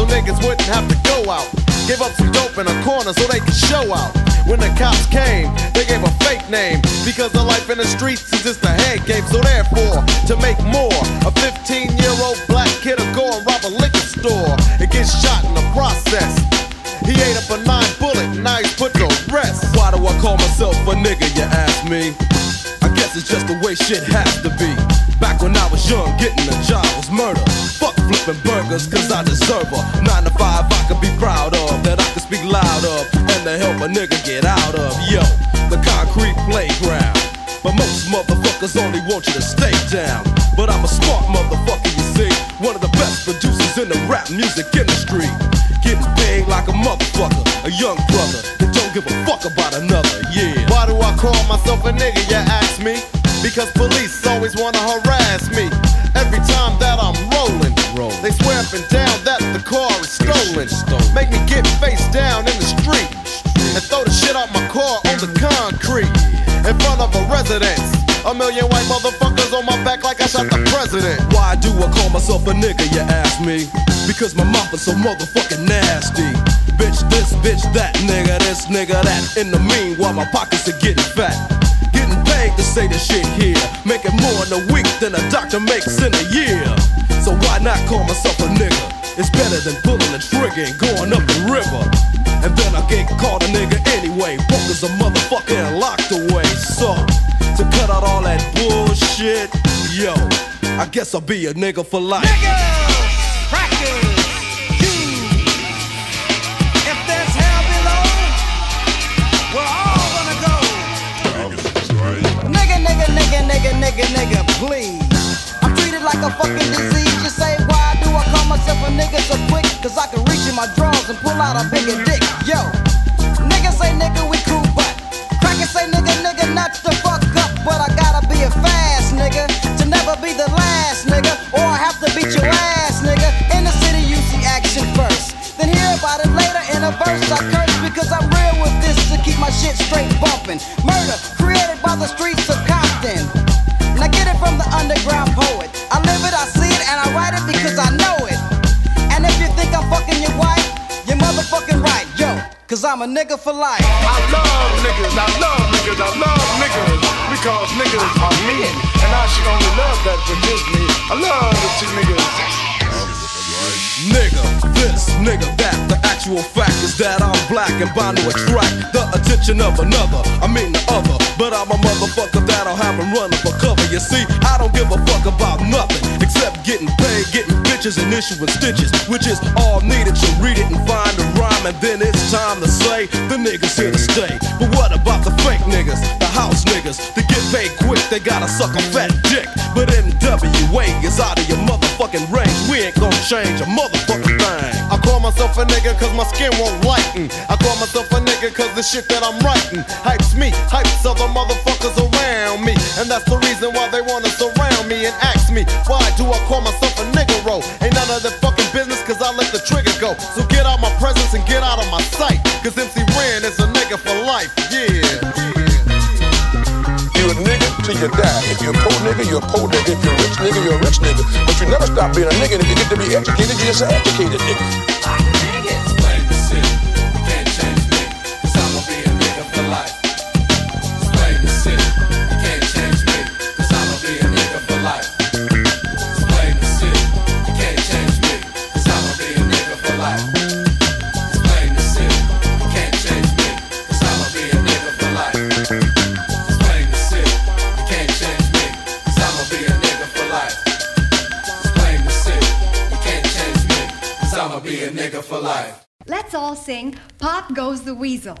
so niggas wouldn't have to go out. Give up some dope in a corner so they could show out. When the cops came, they gave a fake name because the life in the streets is just a head game. So therefore, to make more, a 15 year old black kid will go and rob a liquor store and get shot in the process. He ate up a nine bullet, now he's put to rest. Why do I call myself a nigga, you ask me? I guess it's just the way shit has to be. Back when I was young, getting a job was murder. Fuck flipping burgers, cause I deserve a motherfuckers only want you to stay down. But I'm a smart motherfucker, you see. One of the best producers in the rap music industry. Getting paid like a motherfucker, a young brother that don't give a fuck about another, yeah. Why do I call myself a nigga, you ask me? Because police always wanna harass me. Every time that I'm rolling, they swear up and down that the car is stolen. Make me get face A million white motherfuckers on my back like I shot the president. Why do I call myself a nigga, you ask me? Because my mouth is so motherfucking nasty. Bitch this, bitch that, nigga this, nigga that. In the meanwhile, my pockets are getting fat. Getting paid to say the shit here. Making more in a week than a doctor makes in a year. So why not call myself a nigga? It's better than pulling a trigger and going up the river. And then I get called a nigga anyway. Broke a motherfucker guess I'll be a nigga for life. Niggas, crackers, you. If there's hell below, we're all gonna go. Nigga, nigga, nigga, nigga, nigga, nigga, please. I'm treated like a fucking disease. You say, why do I call myself a nigga so quick? Cause I can reach in my drawers and pull out a bigger dick. Yo, to shit straight bumping. Murder created by the streets of Compton. Now get it from the underground poet. I live it, I see it, and I write it because I know it. And if you think I'm fucking your wife, you're motherfucking right, yo. Cause I'm a nigga for life. I love niggas, I love niggas, I love niggas because niggas are me, and I should only love that for just me. I love the two niggas. Nigga, this, nigga, that. The actual fact is that I'm black and bound to attract the attention of another. I mean the other, but I'm a motherfucker that'll have him running for cover. You see, I don't give a fuck about nothing except getting paid, getting bitches, and issuing stitches, which is all needed to read it and find a rhyme. And then it's time to say the niggas here to stay. But what about the fake niggas, the house niggas? To get paid quick, they gotta suck a fat dick. But NWA is out of your motherfucking range. We ain't gonna change a motherfucking thing. Myself a nigga cause my skin won't lighten. I call myself a nigga cause the shit that I'm writing hypes me, hypes other motherfuckers around me. And that's the reason why they wanna surround me and ask me, why do I call myself a nigga roll? Ain't none of their fucking business cause I let the trigger go. So you die. If you're a poor nigga, you're a poor nigga. If you're a rich nigga, you're a rich nigga. But you never stop being a nigga. And if you get to be educated, you're just an educated nigga. Diesel.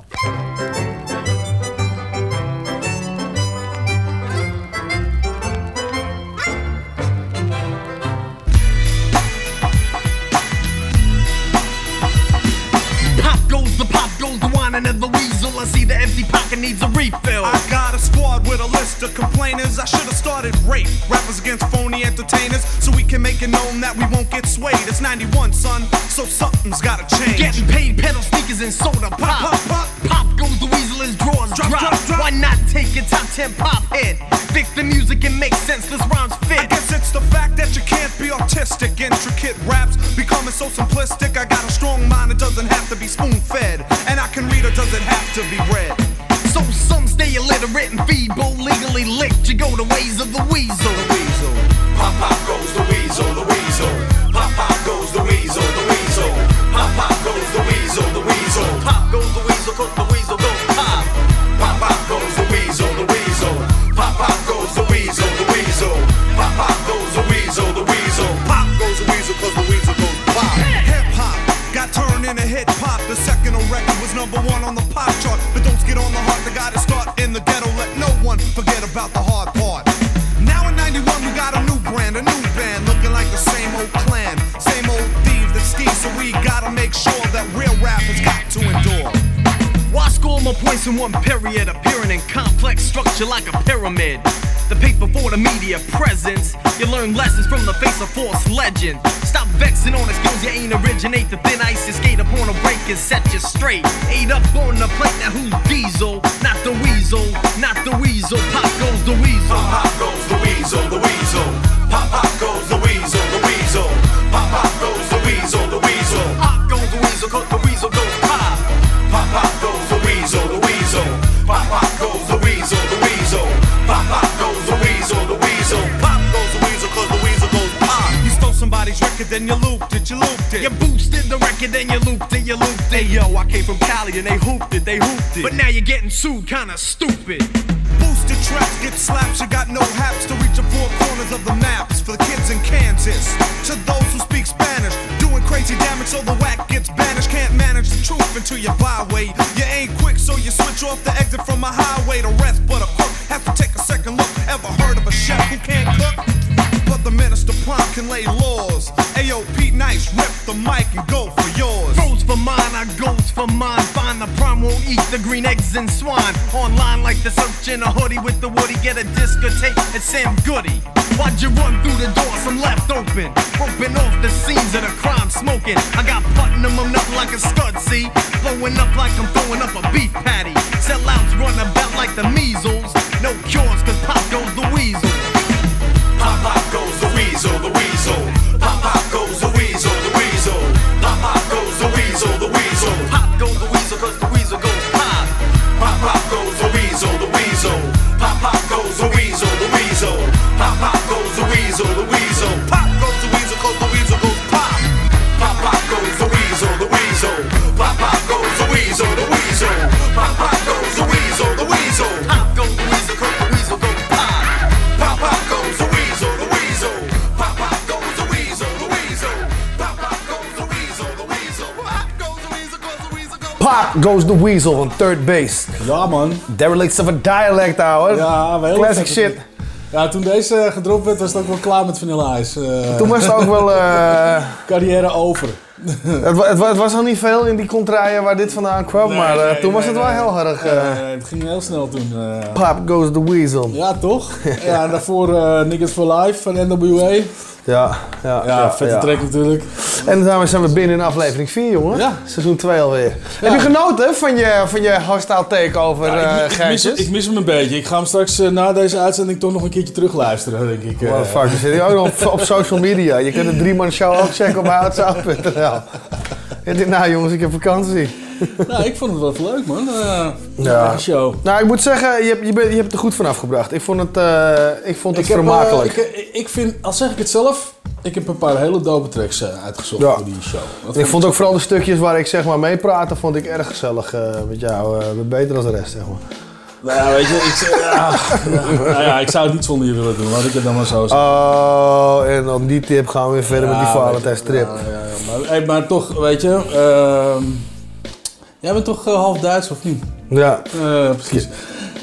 and the weasel. I see the empty pocket needs a refill. I got a squad with a list of complainers. I should have started rape. Rappers against phony entertainers. So we can make it known that we won't get swayed. It's 91, son, so something's gotta change. Hey yo, I came from Cali and they hooped it, they hooped it. But now you're getting sued, kinda stupid. Boosted tracks get slaps, you got no haps to reach the four corners of the maps. For the kids in Kansas, to those who speak Spanish, doing crazy damage so the whack gets banished. Can't manage the truth until you byway. You ain't quick, so you switch off the exit from a highway. The rest the green eggs and swine. Online like the search in a hoodie with the woody. Get a discotheque at Sam Goody. Why'd you run through the door? Some left open. Roping off the scenes of the crime smoking. I got platinum, I'm nothing like a scud, see? Blowing up like I'm throwing up a beef patty. Sellouts run about like the measles. No cures, goes the weasel van third base. Ja, man. Derelicts of a dialect, ouwe. Ja, wel Classic shit. Ja, toen deze gedropt werd, was het ook wel klaar met Vanilla Ice. Eh, Toen was het ook wel... eh, Carrière over. het, het, wa- het was nog niet veel in die contraien waar dit vandaan kwam, Nee, maar eh, nee, toen was nee, het wel nee. heel erg... Eh, nee, het ging heel snel toen. eh. Pop goes the weasel. Ja, toch? ja, en daarvoor eh Niggas for Life van NWA. Ja, ja, Ja, vette track natuurlijk. En daarmee zijn we binnen in aflevering 4, jongen. Ja. Seizoen 2 alweer. Heb je genoten van je, van je hostile takeover, Ja, eh ik, ik, mis, ik mis hem een beetje. Ik ga hem straks eh, na deze uitzending toch nog een keertje terugluisteren, denk ik. eh. Motherfucker, zit je ook nog op, op social media. Je kunt de drie-man show ook checken op houtsouth.nl. Ik denk, nou jongens, ik heb vakantie. nou, ik vond het wel leuk, man. Eh Ja. show. Nou, ik moet zeggen, je hebt, je, bent, je hebt het er goed van afgebracht. Ik vond het, eh, ik vond het Ik, heb, vermakelijk. eh, ik, ik vind, al zeg ik het zelf, ik heb een paar hele dope tracks eh, uitgezocht Ja. voor die show. Dat ik vond ook vooral de stukjes waar ik zeg maar mee praatte, vond ik erg gezellig eh, met jou. eh, beter dan de rest, zeg maar. Nou ja, weet je, ik, ja, nou ja, ik zou het niet zonder je willen doen, laat ik het dan maar zo zeggen. Oh, en op die tip gaan we weer verder met die Ja, Valentijn strip. Ja, ja, ja, maar, hey, maar toch, weet je, ehm, jij bent toch eh, half Duits of niet? Ja. Eh, precies.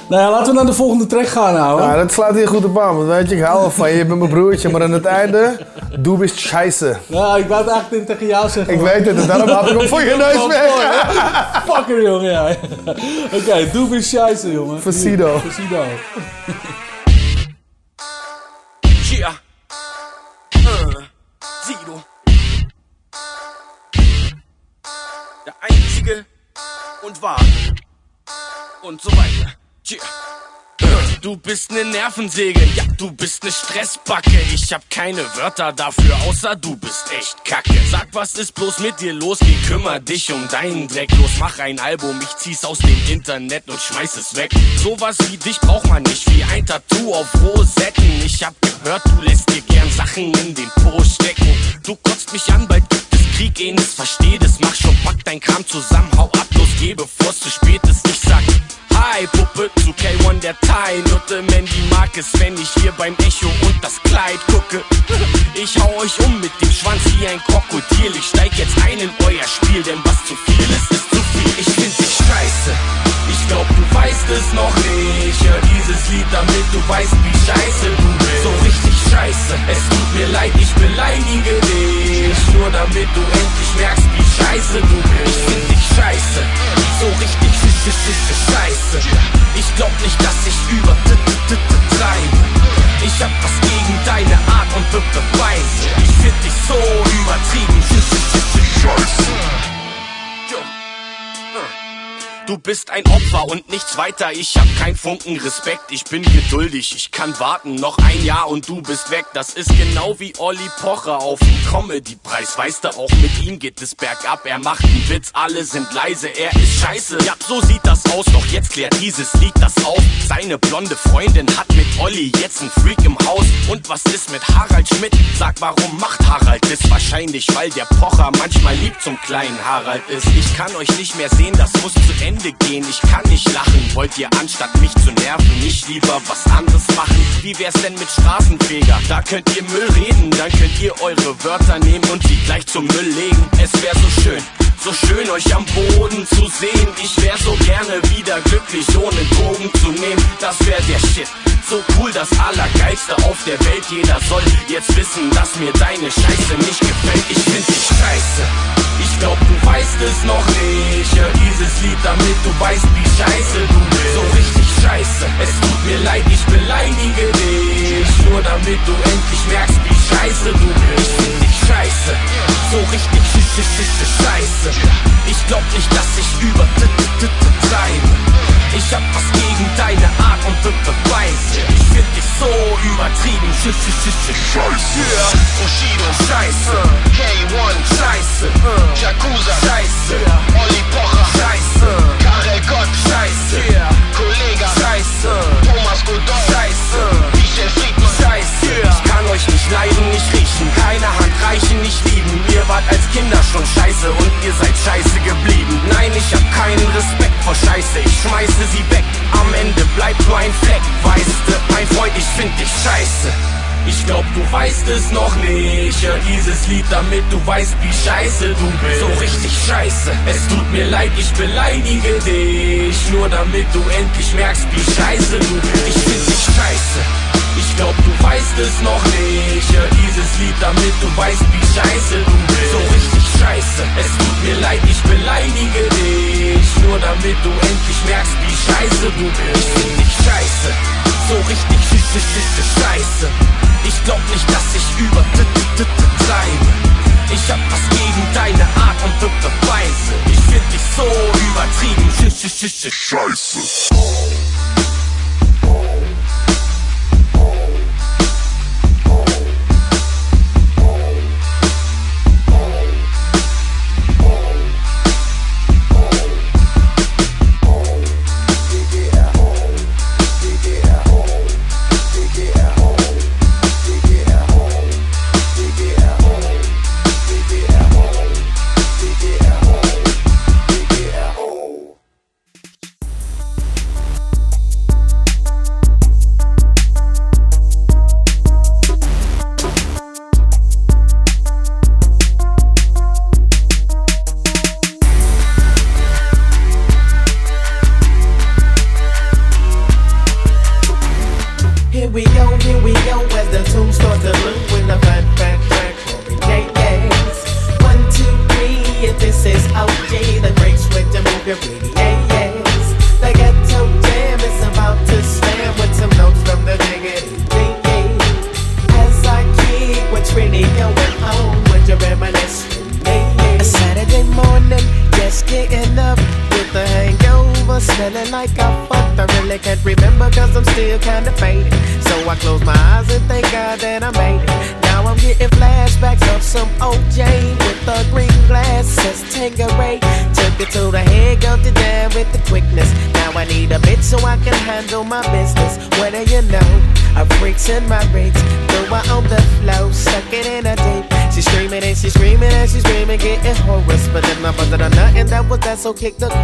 Nou ja, laten we naar de volgende track gaan nou. Ja, dat slaat hier goed op aan. Want weet je, ik hou wel van je. Je bent mijn broertje. Maar aan het einde, doe bist scheisse. Ja, ik wou het eigenlijk tegen jou zeggen. Ik weet het. En daarom had ik hem voor je neus Van weg. Fucker, jongen, ja. Oké, doe weer scheisse, jongen. Facido. Facido. Yeah. Sido. Der Einzige und wahre. Und so weiter. Du bist ne Nervensäge, ja, du bist ne Stressbacke. Ich hab keine Wörter dafür, außer du bist echt kacke. Sag, was ist bloß mit dir los? Geh, kümmer dich um deinen Dreck. Los, mach ein Album, ich zieh's aus dem Internet und schmeiß es weg. Sowas wie dich braucht man nicht, wie ein Tattoo auf Rosetten. Ich hab gehört, du lässt dir gern Sachen in den Po stecken. Du kotzt mich an, bald gibt Krieg, eh nix versteh das. Mach schon, pack dein Kram zusammen, hau ab, los, geh, bevor's zu spät ist. Ich sag, Hi, Puppe zu K1 der Thai. Nutte Mandy mag es, wenn ich hier beim Echo und das Kleid gucke. Ich hau euch um mit dem Schwanz wie ein Krokodil. Ich steig jetzt ein in euer Spiel, denn was zu viel ist, ist zu. Ich find dich scheiße. Ich glaub, du weißt es noch nicht. Hör dieses Lied, damit du weißt, wie scheiße du bist. So richtig scheiße. Es tut mir leid, ich beleidige dich. Nur damit du endlich merkst, wie scheiße du bist. Ich find dich scheiße. So richtig sch sch sch sch scheiße. Ich glaub nicht, dass ich über treibe. Ich hab was gegen deine Art und Be Beweise. Ich find dich so übertrieben. Sch sch sch sch scheiße. Du bist ein Opfer und nichts weiter. Ich hab kein Funken Respekt. Ich bin geduldig. Ich kann warten. Noch ein Jahr und du bist weg. Das ist genau wie Olli Pocher auf dem Comedy-Preis. Weißt du, auch mit ihm geht es bergab. Er macht einen Witz, alle sind leise. Er ist scheiße. Ja, so sieht das aus. Doch jetzt klärt dieses Lied das auf. Seine blonde Freundin hat mit Olli jetzt einen Freak im Haus. Und was ist mit Harald Schmidt? Sag, warum macht Harald das? Wahrscheinlich, weil der Pocher manchmal lieb zum kleinen Harald ist. Ich kann euch nicht mehr sehen, das muss zu Ende gehen. Ich kann nicht lachen. Wollt ihr anstatt mich zu nerven nicht lieber was anderes machen? Wie wär's denn mit Straßenfeger? Da könnt ihr Müll reden, dann könnt ihr eure Wörter nehmen und sie gleich zum Müll legen. Es wär so schön. So schön euch am Boden zu sehen. Ich wär so gerne wieder glücklich, ohne Drogen zu nehmen. Das wär der Shit. So cool, das Allergeilste auf der Welt. Jeder soll jetzt wissen, dass mir deine Scheiße nicht gefällt. Ich find dich scheiße. Ich glaub, du weißt es noch nicht. Hör dieses Lied, damit du weißt, wie scheiße du bist. So richtig scheiße. Es tut mir leid, ich beleidige dich. Nur damit du endlich merkst, wie scheiße du bist. Ich find dich scheiße. So richtig sch sch sch sch scheiße. Ich glaub nicht, dass ich über treibe. Ich hab was gegen deine Art und Be Beweise. Ich find dich so übertrieben. Sch sch sch sch scheiße. Bushido scheiße. K1 scheiße. Yakuza scheiße. Olli Pocher scheiße. Karel Gott scheiße. Scheiße. Thomas Godoj weißt es noch nicht. Hör dieses Lied, damit du weißt, wie scheiße du bist. So richtig scheiße. Es tut mir leid, ich beleidige dich. Nur damit du endlich merkst, wie scheiße du bist. Ich find dich scheiße. Ich glaub, du weißt es noch nicht. Hör dieses Lied, damit du weißt, wie scheiße du bist. So richtig scheiße. Es tut mir leid, ich beleidige dich. Nur damit du endlich merkst, wie scheiße du bist. Ich find dich scheiße. So richtig sch sch sch sch scheiße. Ich glaub nicht, dass ich über treibe. Ich hab was gegen deine Art und Be Beweise. Ich find dich so übertrieben. kick the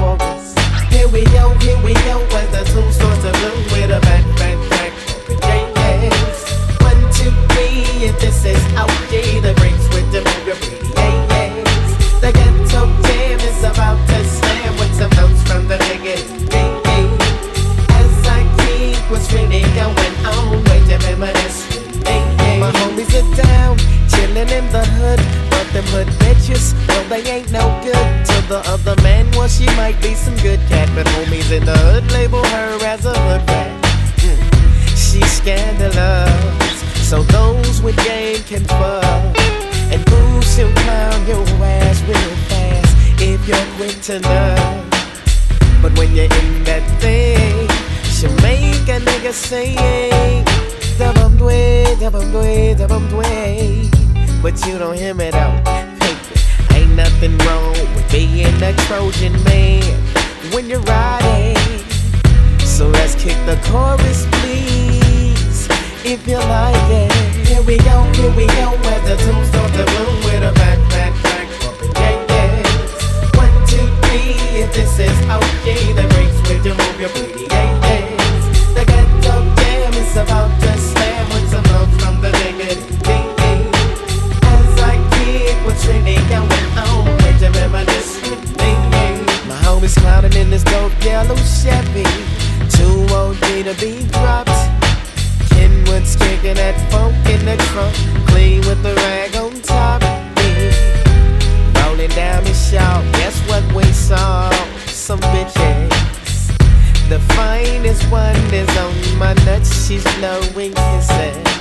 knowing kisses.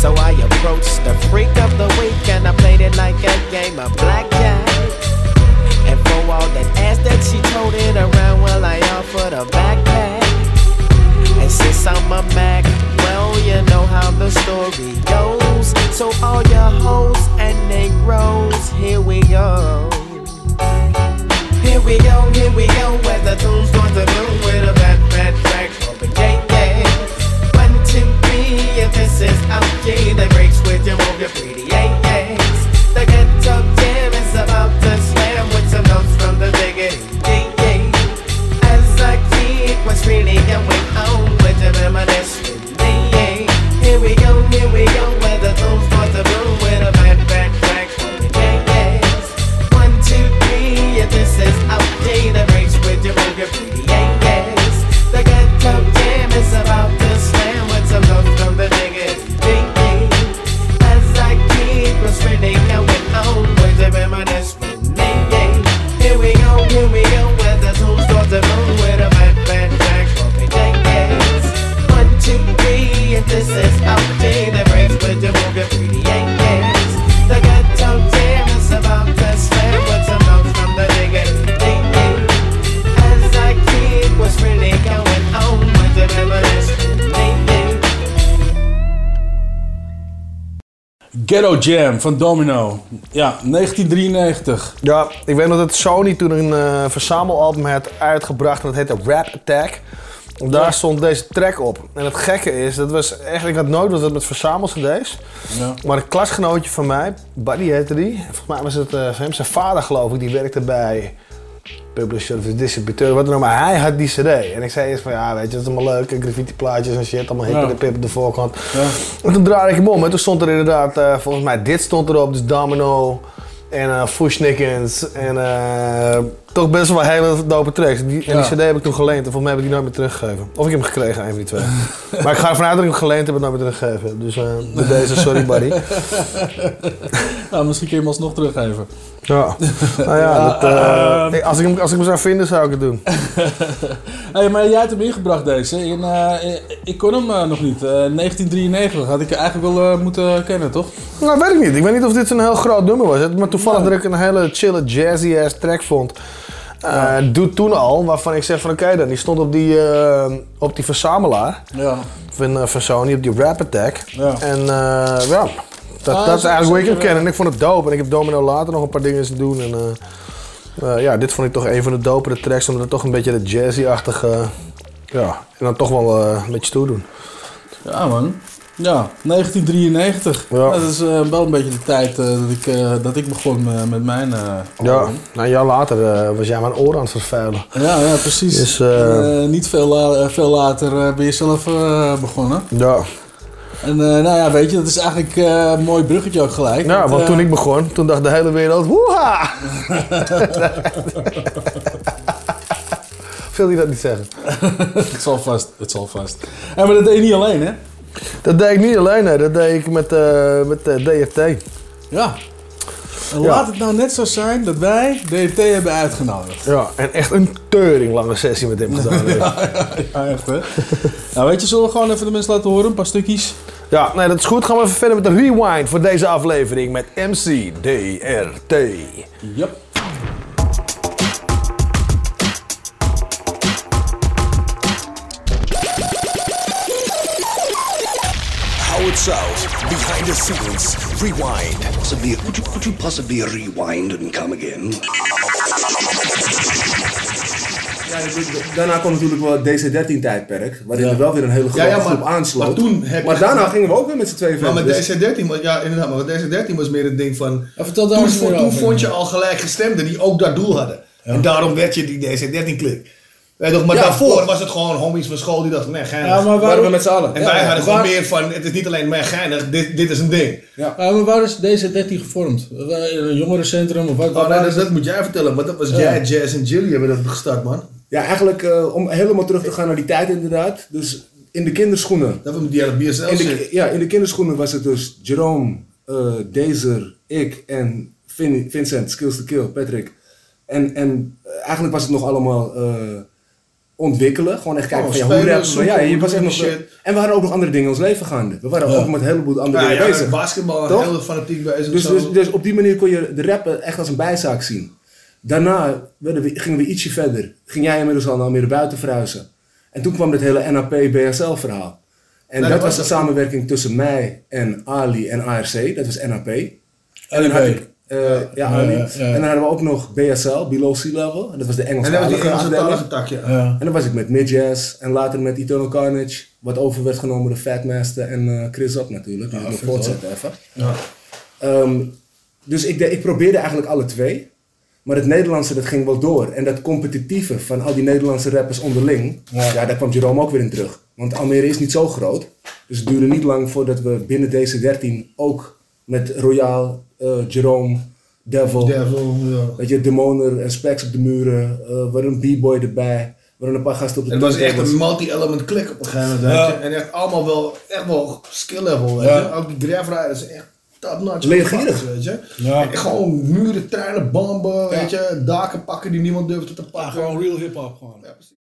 So I approached the freak of the week and I played it like a game of blackjack. And for all that ass that she toted around, well, I offered a backpack. And since I'm a Mac, well, you know how the story goes. So all your hoes and Negroes, here we go. Here we go, here we go, where the tune's going to do with a bad, is outdated. Breaks with your move, your pretty. Ghetto Jam van Domino. Ja, 1993. Ja, ik weet nog dat Sony toen een uh, verzamelalbum had uitgebracht. en Dat heette Rap Attack. Daar stond deze track op. En het gekke is, dat was eigenlijk had nooit dat het met verzamelcd's. Ja. Maar een klasgenootje van mij, Buddy heette die. Volgens mij was het uh, zijn vader geloof ik, die werkte bij publisher of distributeur, wat dan ook, maar hij had die CD. En ik zei eerst van ja, weet je, dat is allemaal leuke graffiti plaatjes en shit, allemaal hikken en de pip op de voorkant. Ja. En toen draaide ik hem om en toen stond er inderdaad, eh, volgens mij dit stond erop, dus Domino en uh, en uh, toch best wel hele dope tracks. Die, en die cd heb ik toen geleend. En volgens mij heb ik die nooit meer teruggegeven. Of ik heb hem gekregen, een van die twee. maar ik ga ervan uit dat ik hem geleend heb en nooit meer teruggegeven. Dus bij deze, sorry buddy. nou, misschien kun je hem alsnog teruggeven. Ja, nou ja, dat, eh, ik- als, ik hem, als ik hem zou vinden zou ik het doen. Hey, maar jij hebt hem ingebracht deze. En, eh, ik kon hem nog niet. Eh, 1993 had ik eigenlijk wel moeten kennen, toch? Nou, weet ik niet. Ik weet niet of dit zo'n heel groot nummer was. Maar toevallig dat ik een hele chille jazzy-ass track vond. Eh Doe toen al, waarvan ik zeg van oké dan, die stond op die, eh, op die verzamelaar Ja. van, eh, van Sony, op die Rap Attack. Ja. En eh, ja, dat, Ah, dat is eigenlijk hoe ik hem ken. En ik vond het dope. En ik heb Domino later nog een paar dingen te doen. En ja, dit vond ik toch een van de dopere tracks, omdat het toch een beetje de jazzy-achtige... ja, en dan toch wel een beetje stoer doen. Ja, man. Ja, 1993. Ja. Dat is eh, wel een beetje de tijd eh, dat, ik, eh, dat ik begon met mijn Ja, nou, een jaar later was jij mijn oor aan het vervuilen. Ja, ja, precies. Dus, niet veel, la- veel later ben je zelf begonnen. Ja. En nou ja, weet je, dat is eigenlijk een mooi bruggetje ook gelijk. Ja, want toen ik begon, toen dacht de hele wereld, woeha! Wil hij dat niet zeggen? het zal vast, het zal vast. Ja, maar dat deed je niet alleen, hè? Dat deed ik niet alleen, hè. dat deed ik met, eh, met eh, DFT. Ja. En Ja. laat het nou net zo zijn dat wij DFT hebben uitgenodigd. Ja, en echt een teuring lange sessie met hem gedaan. ja, ja, echt hè. nou weet je, zullen we gewoon even de mensen laten horen, een paar stukjes? Ja, nee, dat is goed. Gaan we even verder met de rewind voor deze aflevering met MC DRT. Yep. Scenes, rewind. Possibly, could you, could you possibly rewind and come again? Ja, daarna kwam natuurlijk wel het DC-13-tijdperk, waarin er wel weer een hele grote Ja, ja, maar- groep aansloot. maar toen heb maar daarna gingen we ook weer met z'n tweeën Maar verder. met dus- DC-13, was- ja inderdaad, maar met DC-13 was meer het ding van... toen toen over. vond je al gelijk gestemden die ook dat doel hadden. En daarom werd je die DC-13-klik. Weet toch, maar Ja, daarvoor klopt. was het gewoon homies van school die dachten, nee, geinig. Ja, maar waarom- Waren we met z'n allen. En Ja, wij ja. hadden gewoon Waar- meer van, het is niet alleen maar geinig, dit, dit is een ding. Ja. maar waar is deze 13 gevormd? In een jongerencentrum of wat? Oh, nee, dat, moet jij vertellen, maar dat was Ja. jij, Jazz en Jilly hebben dat gestart, man. Ja, eigenlijk eh, om helemaal terug te gaan naar die tijd inderdaad. Dus in de kinderschoenen. Dat we met die BSL in de, zitten. Ja, in de kinderschoenen was het dus Jerome, eh Dezer, ik en Vin- Vincent, Skills to Kill, Patrick. En, en eh, eigenlijk was het nog allemaal eh, ontwikkelen. Gewoon echt kijken Oh, van ja, hoe we? zoeken, Ja, je was echt nog, shit. en we hadden ook nog andere dingen in ons leven gaande. We waren Ja. ook met een heleboel andere Ja, dingen ja, bezig. basketbal, Toch? heel fanatiek bezig. Dus, zo. dus, dus op die manier kon je de rappen echt als een bijzaak zien. Daarna we, gingen we ietsje verder. Ging jij inmiddels al naar Almere buiten verhuizen. En toen kwam dit hele NAP-BSL verhaal. En Nee, dat was de samenwerking tussen mij en Ali en ARC. Dat was NAP. En dan had ik, eh, ja, Ja, Ali. ja, ja. En dan hadden we ook nog BSL, Below Sea Level. En dat was de En dat was tak, ja. Ja. En dan was ik met Midjazz en later met Eternal Carnage. Wat over werd genomen door Fatmaster en eh, Chris Up natuurlijk. Die Ja, nog voortzetten even. Ja. Ehm, dus ik, de- ik probeerde eigenlijk alle twee. Maar het Nederlandse dat ging wel door. En dat competitieve van al die Nederlandse rappers onderling. Ja. Ja, daar kwam Jerome ook weer in terug. Want Almere is niet zo groot. Dus het duurde niet lang voordat we binnen deze 13 ook met Royaal, eh, Jerome, Devil. Devil, ja. Weet je, Demoner en Specs op de muren. eh er waren een b-boy erbij. Er waren een paar gasten op de Het was echt een multi-element klik op een gegeven moment. Ja. weet je. En echt allemaal wel, echt wel skill level. Weet Ja. Ook die Grave echt top notch. Leergierig. Weet je. Ja. En gewoon muren, treinen, bomben, Ja. weet je. Daken pakken die niemand durfde te pakken. Gewoon real hip-hop gewoon. Ja, precies.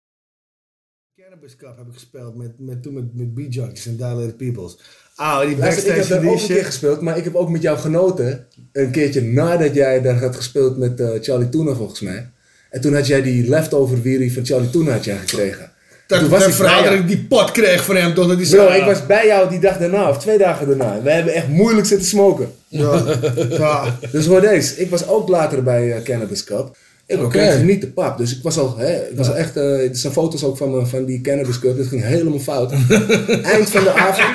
Cannabis Cup heb ik gespeeld met, met, toen met, met B-Junkies en Dilated Peoples. Ah, die Luister, ik heb daar ook een keer gespeeld, maar ik heb ook met jou genoten. Een keertje nadat jij daar had gespeeld met eh, Charlie Tuna volgens mij. En toen had jij die leftover wierie van Charlie Tuna had jij gekregen. Dat, toen was het ik verhaal dat ik die pot kreeg van hem? Dat die Bro, ik was bij jou die dag daarna, of twee dagen daarna. We hebben echt moeilijk zitten smoken. Ja. ja. Dus hoor deze, ik was ook later bij eh, Cannabis Cup. Ik Oké. kreeg niet de pap, dus ik was al, hè, ik was al echt, eh, er zijn foto's ook van, me, van die Cannabis Cup, dat ging helemaal fout. Eind van de avond,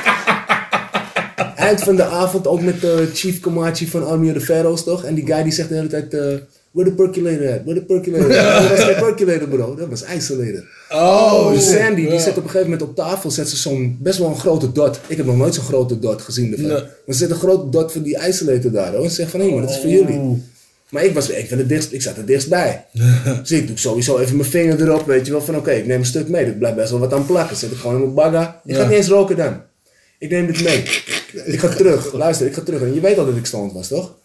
eind van de avond ook met eh, Chief Comanche van Army of the Pharaohs toch? En die guy die zegt de hele tijd, eh, where the percolator at, where the percolator at. Dat was geen percolator bro, dat was isolator. Oh, shit. Sandy, die zet op een gegeven moment op tafel, zet ze zo'n, best wel een grote dot. Ik heb nog nooit zo'n grote dot gezien. Nee. Maar ze zet een grote dot van die isolator daar hoor. En ze zegt van, hé, maar dat is voor jullie. Maar ik was van de dichtst, ik zat er dichtstbij. dus ik doe sowieso even mijn vinger erop, weet je wel, van oké, ik neem een stuk mee. Er blijft best wel wat aan plakken. Zet ik gewoon in mijn bagga. Ik ga Ja. niet eens roken dan. Ik neem dit mee. Ik ga terug. Luister, ik ga terug. En je weet al dat ik stoned was, toch?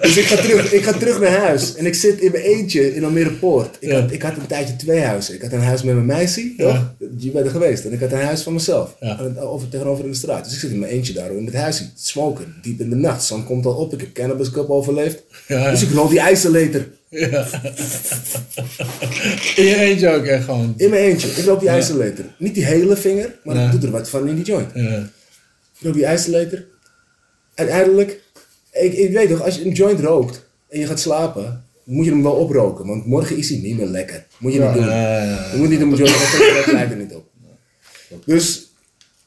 dus ik ga, terug, ik ga terug naar huis. En ik zit in mijn eentje in Almere Poort. Ik, had, ik had een tijdje twee huizen. Ik had een huis met mijn meisje, toch? Je bent er geweest. En ik had een huis van mezelf. Over, tegenover in de straat. Dus ik zit in mijn eentje daar in het huisje. Smoken. Diep in de nacht. Zon komt al op. Ik heb Cannabis Cup overleefd. Ja. Dus ik rol die ijzerleter. Ja. In je eentje ook echt gewoon. In mijn eentje. Ik loop die Ja. ijzerleter. Niet die hele vinger, maar Ja. ik doe er wat van in die joint. Ja. Loop die ijzerleter. Uiteindelijk, ik, ik weet toch, als je een joint rookt en je gaat slapen, moet je hem wel oproken. Want morgen is hij niet meer lekker. Moet je Ja. niet doen. Ja, ja, ja. Je moet niet een joint roken, dat lijkt er niet op. Dus,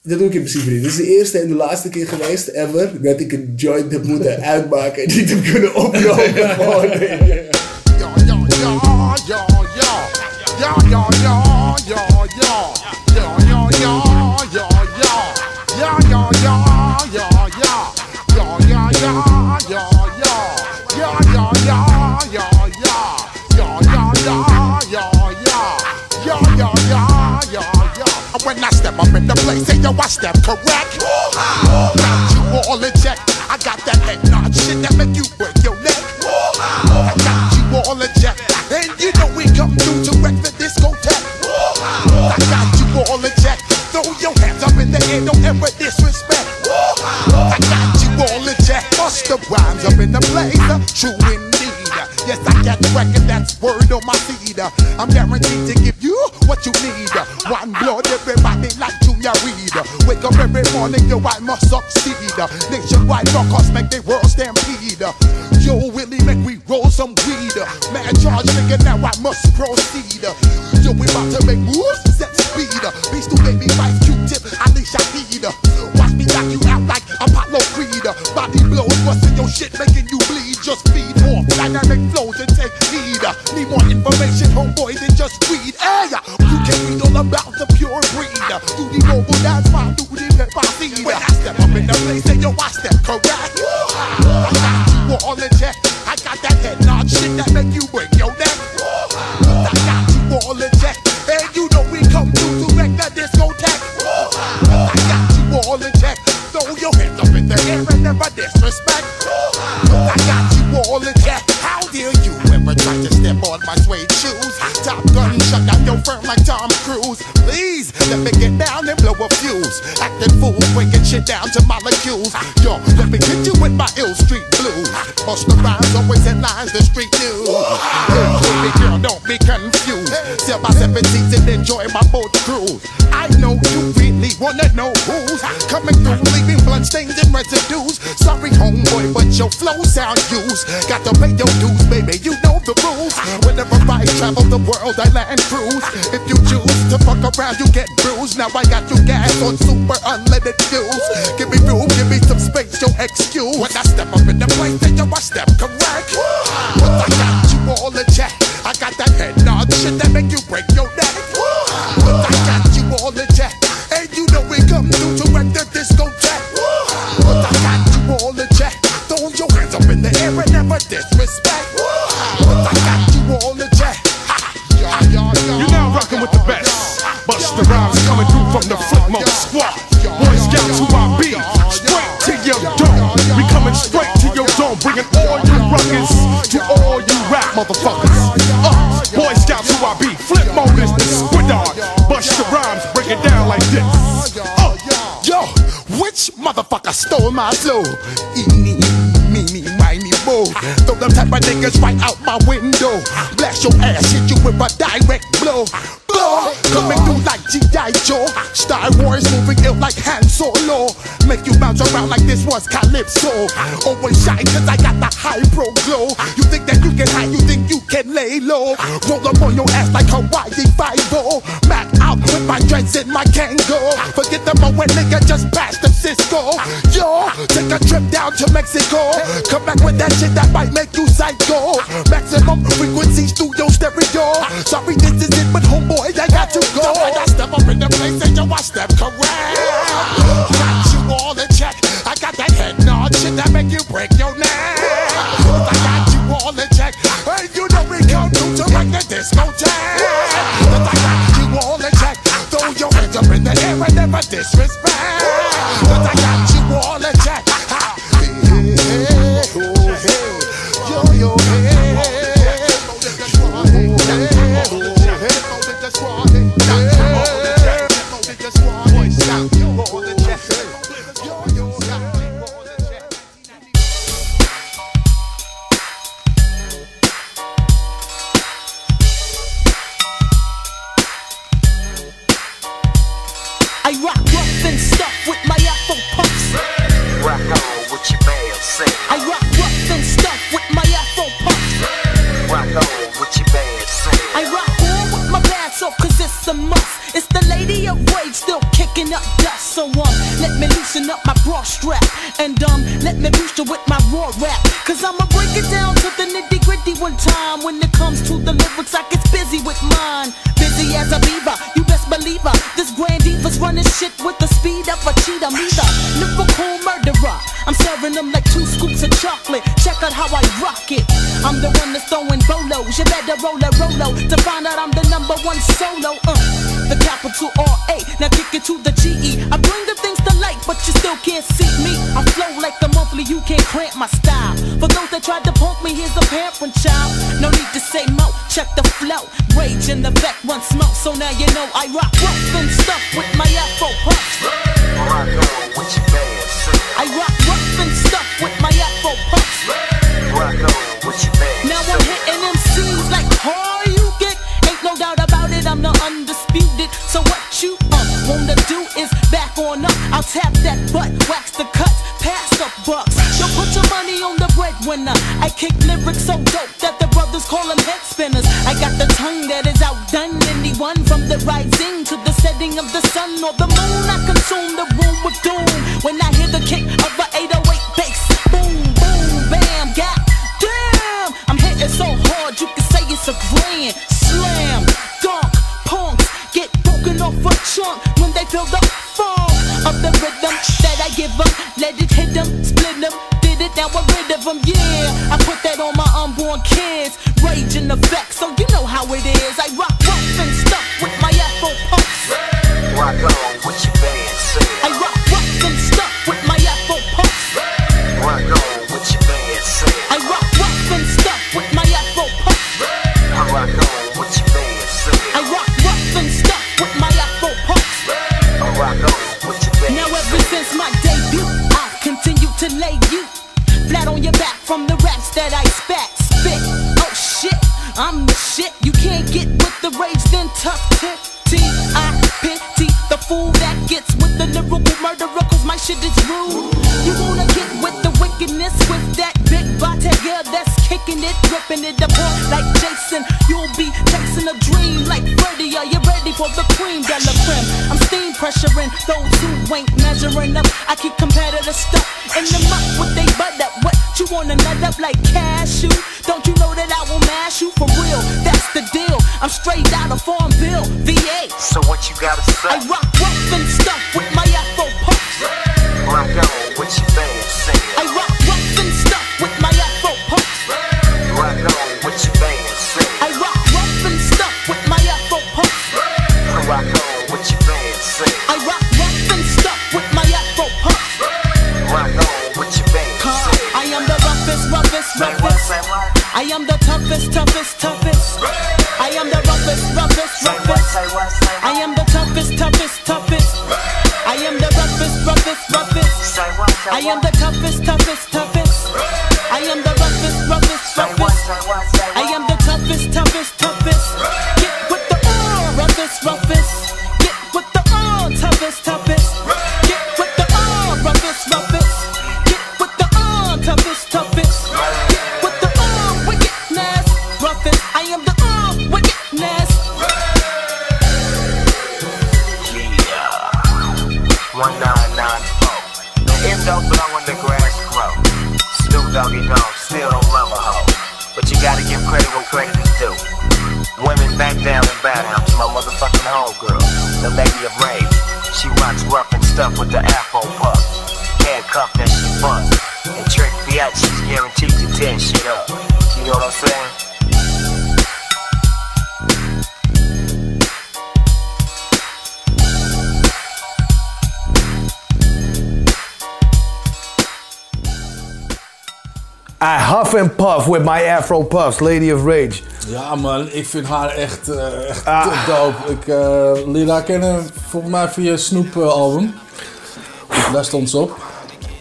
dat doe ik in principe niet. Dit is de eerste en de laatste keer geweest, ever, dat ik een joint heb moeten uitmaken en niet heb kunnen oproken. When I step up in the place, say yo, I step correct. Got you all in check. I got that head nod shit that make you break in air, don't ever disrespect. I got you all in check. Bust the rhymes up in the blazer. True indeed. Yes, I got the record, that's word on my seed. Uh. I'm guaranteed to give you what you need. Uh. One blood, everybody like Junior Reid. Uh. Wake up every morning, yo, I must succeed. Nationwide rockers make the world stampede. Yo, Willie, make we roll some weed. Man, charge nigga, now I must proceed. Yo, we about to make moves, set speed. Beast to baby, Phife Q-tip, Ali Shaheed. Watch me knock you out like Apollo Creed. Body blows, busting your shit, making you bleed. Dynamic flows and take heed. Need more information, homeboy, than just read. Hey, you can read all about the pure breed. Do the mobile dance, my the hip hop scene. When I step up in the place, say yo, I step correct. I got you all in check. Let me get down and blow a fuse. Acting fool, breaking shit down to molecules. Yo, let me hit you with my ill street blues. Bust the rhymes, always in lines, the street news. Hey, baby girl, don't be confused. Sell my 17s and enjoy my boat cruise. I know you really wanna know who's coming through, leaving blood stains and residues. Sorry, homeboy, but your flow sound used. Got to pay your dues, baby. You know the rules. Whenever I travel the world, I land cruise. If you choose to fuck around, you get. Now I got you gas on super unleaded fuels. My flow? Eeny, meeny, miny, mo. Throw them type of niggas right out my window. Blast your ass, hit you with a direct blow. Blow, coming through like G.I. Joe. Star Wars moving ill like Han Solo. Make you bounce around like this was Calypso. Always shine cause I got the high pro glow. You think that you can hide, you think you can lay low. Roll up on your ass like Hawaii 5 Mac out with my dreads in my Kangol. Forget the moment nigga just passed to Mexico. Come back with that shit that might make how I rock it. I'm the one that's throwing bolos. You better roll a rolo to find out I'm the number one solo. Uh, the capital R A. Now kick it to the G E. I bring the things to light, but you still can't see me. I flow like the monthly. You can't cramp my style. For those that tried to punk me, here's a parent child. No need to say mo. Check the flow. Rage in the back, one smoke. So now you know I rock rough and stuff with my Afro puffs. Tap that butt, wax the cuts, pass the bucks. Yo, put your money on the breadwinner. I kick lyrics so dope that the brothers call them head spinners. I got the tongue that is outdone anyone from the rising to the setting of the sun or the moon. I consume the room with doom when I hear the kick of a 808 bass. Boom, boom, bam, god damn. I'm hitting so hard you can say it's a grand slam. Dunk, punks get broken off a chunk when they feel the of the rhythm that I give them. Let it hit them, split them. Did it, now I'm rid of them, yeah. I put that on my unborn kids. Rage in effect, so you know how it is. I rock rough and stuff with my Afro puffs. Rock on tough tip. I pity the fool that gets with the lyrical murderer, cause my shit is rude. You wanna get with the wickedness with that big body girl that's kicking it, ripping it apart like Jason. You'll be chasing a dream like Freddy. Are you ready for the cream de la creme? I'm steam pressuring those who ain't measuring up. I keep competitive stuff in the muck with they butt up. What you wanna nut up like cashew? Don't you know that I will mash you for real? That's the deal. I'm straight out of Farmville, VA. So what you gotta say? I rock rough and stuff with my I am the toughest, toughest, toughest. I am the roughest, roughest, roughest. I am the toughest, toughest, toughest. Huff and puff with my afro puffs, Lady of Rage. Ja man, ik vind haar echt, eh, echt Ah. dope. Ik eh leerde haar kennen volgens mij via Snoep album. Daar stond ze op.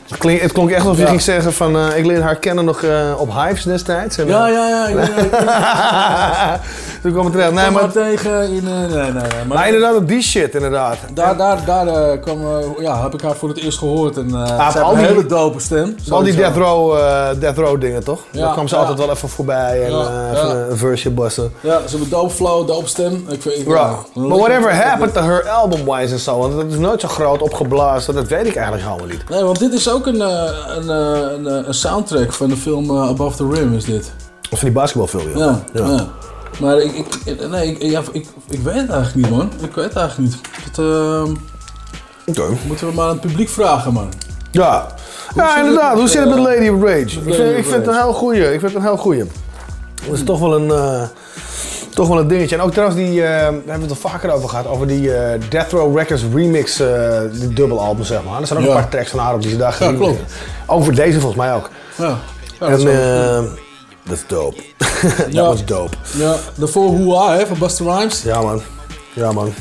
Het, klink- het klonk echt alsof je Ja. ging zeggen van, eh, ik leerde haar kennen nog op Hives destijds. En, Ja, ja, ja. Toen kwam het terecht. Nee, maar, tegen in... eh, nee, nee, nee. maar inderdaad op die shit, inderdaad. Daar, daar, daar eh, kwam, eh, ja, heb ik haar voor het eerst gehoord. En, Ah, ze al een die- hele dope stem. Al die death row, death row dingen, toch? Ja, Daar kwam ze ja. altijd wel even voorbij en een versje bassen. Ja, ze hebben dope flow, dope stem. Ik vind, ja, But whatever happened to her album-wise en zo, want dat is nooit zo groot opgeblazen, dat weet ik eigenlijk helemaal niet. Nee, want dit is ook een, een, een, een soundtrack van de film Above the Rim, is dit. Of van die basketbalfilm, Ja. ja. Maar ik, ik, nee, ik, ja, ik, ik weet het eigenlijk niet, man. Ik weet het eigenlijk niet. Dat, ehm, Moeten we maar aan het publiek vragen, man. Ja, Hoe ja het inderdaad. Hoe zit het met Lady of Rage? Ik vind, of ik vind het een heel goeie. Ik vind het een heel goeie. Dat is toch wel een, eh, toch wel een dingetje. En ook trouwens, die, eh, daar hebben we het al vaker over gehad, over die eh, Death Row Records remix, eh die dubbelalbum zeg maar. Er zijn ook Ja. een paar tracks van haar op die ze daar Ja, klopt. Over deze volgens mij ook. Ja. Ja, dat en dat is dope. dat Ja. was dope. Ja, daarvoor Hoera, hè, van Buster Rhymes. Ja, man. Ja, man.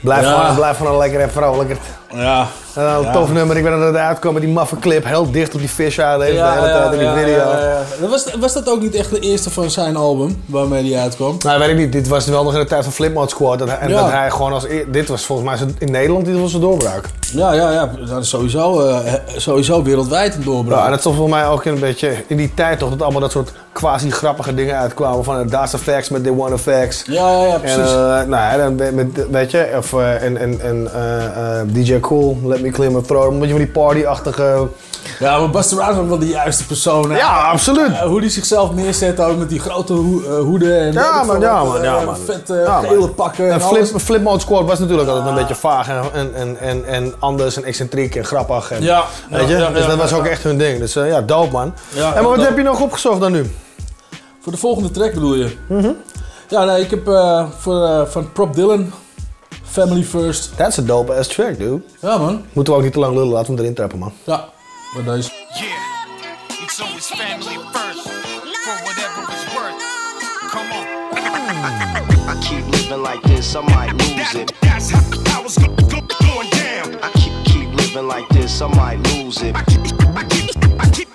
Blijf, Ja. gewoon, blijf gewoon lekker en vrolijker. Ja. En dan een Ja. tof nummer. Ik ben er uitgekomen met die maffe clip. Heel dicht op die fish eye de hele, de hele tijd in die ja, video. ja, ja. Dat Was, was dat ook niet echt de eerste van zijn album waarmee hij uitkwam? Nou, weet ik niet. Dit was wel nog in de tijd van Flipmode Squad. Dat hij, en Ja. dat hij gewoon als... Dit was volgens mij in Nederland dit was zijn doorbraak. Ja, ja, ja. Dat is sowieso, eh, sowieso wereldwijd een doorbraak. Ja, en dat is toch volgens mij ook een beetje in die tijd toch dat allemaal dat soort quasi grappige dingen uitkwamen. Van uh, Das Effects met The One Effects. Ja, ja, ja, precies. En, eh, nou, ja, dan met, weet je, of, eh, en, en, en eh, eh, DJ Cool, Let Me Clear My Throat. Een beetje van die party-achtige... Ja, maar Buster Rhymes was wel de juiste persoon. hè. Ja, absoluut. Eh, hoe hij zichzelf neerzet ook met die grote ho- eh, hoeden en Ja, man, ja, man, eh, ja, man. vette Ja, gele pakken en. Flip, Flip Mode Squad was natuurlijk altijd een beetje vaag en, en, en, en, anders en excentriek en grappig. En, Ja, weet je? dus dat was ook echt hun ding. Dus ja, dope man. En maar wat dope. heb je nog opgezocht dan nu? Voor de volgende track bedoel je? Mhm. Ja, nee, ik heb voor, van Prop Dylan, Family First. That's a dope ass track, dude. Ja, man. Moeten we ook niet te lang lullen, laten we hem erin trappen, man. Ja, bij deze. Yeah, it's always family first, for whatever it's worth. Come on. I keep living like this, I might lose it. That's how, how it's go- go- going down. I keep keep living like this, I might lose it. Keep it real.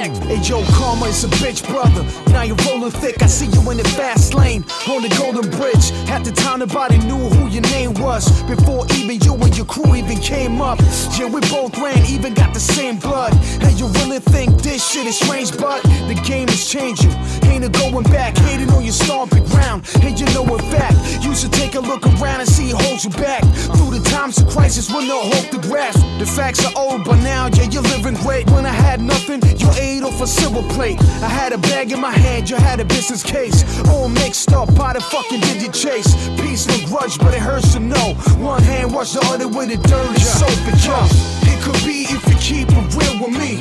Check. Hey yo, karma is a bitch, brother. Now you're rolling thick. I see you in the fast lane on the Golden Bridge. At the time, nobody knew who your name was before even you and your crew even came up. Yeah, we both ran, even got the same blood. And you really think this shit is strange, but the game is changing. Ain't no going back, hating on your stomping ground. And you know, in fact, you should take a look around and see it holds you back. Through the times of crisis with no hope to grasp. The facts are old, but now, yeah, you're living great. When I had nothing, you ate off a silver plate. I had a bag in my hand, you had a business case. All mixed up, how the fucking did you chase? Peace, no grudge, but it hurts to know. One hand wash the other with a dirty soap and jump. It could be if you keep it real with me.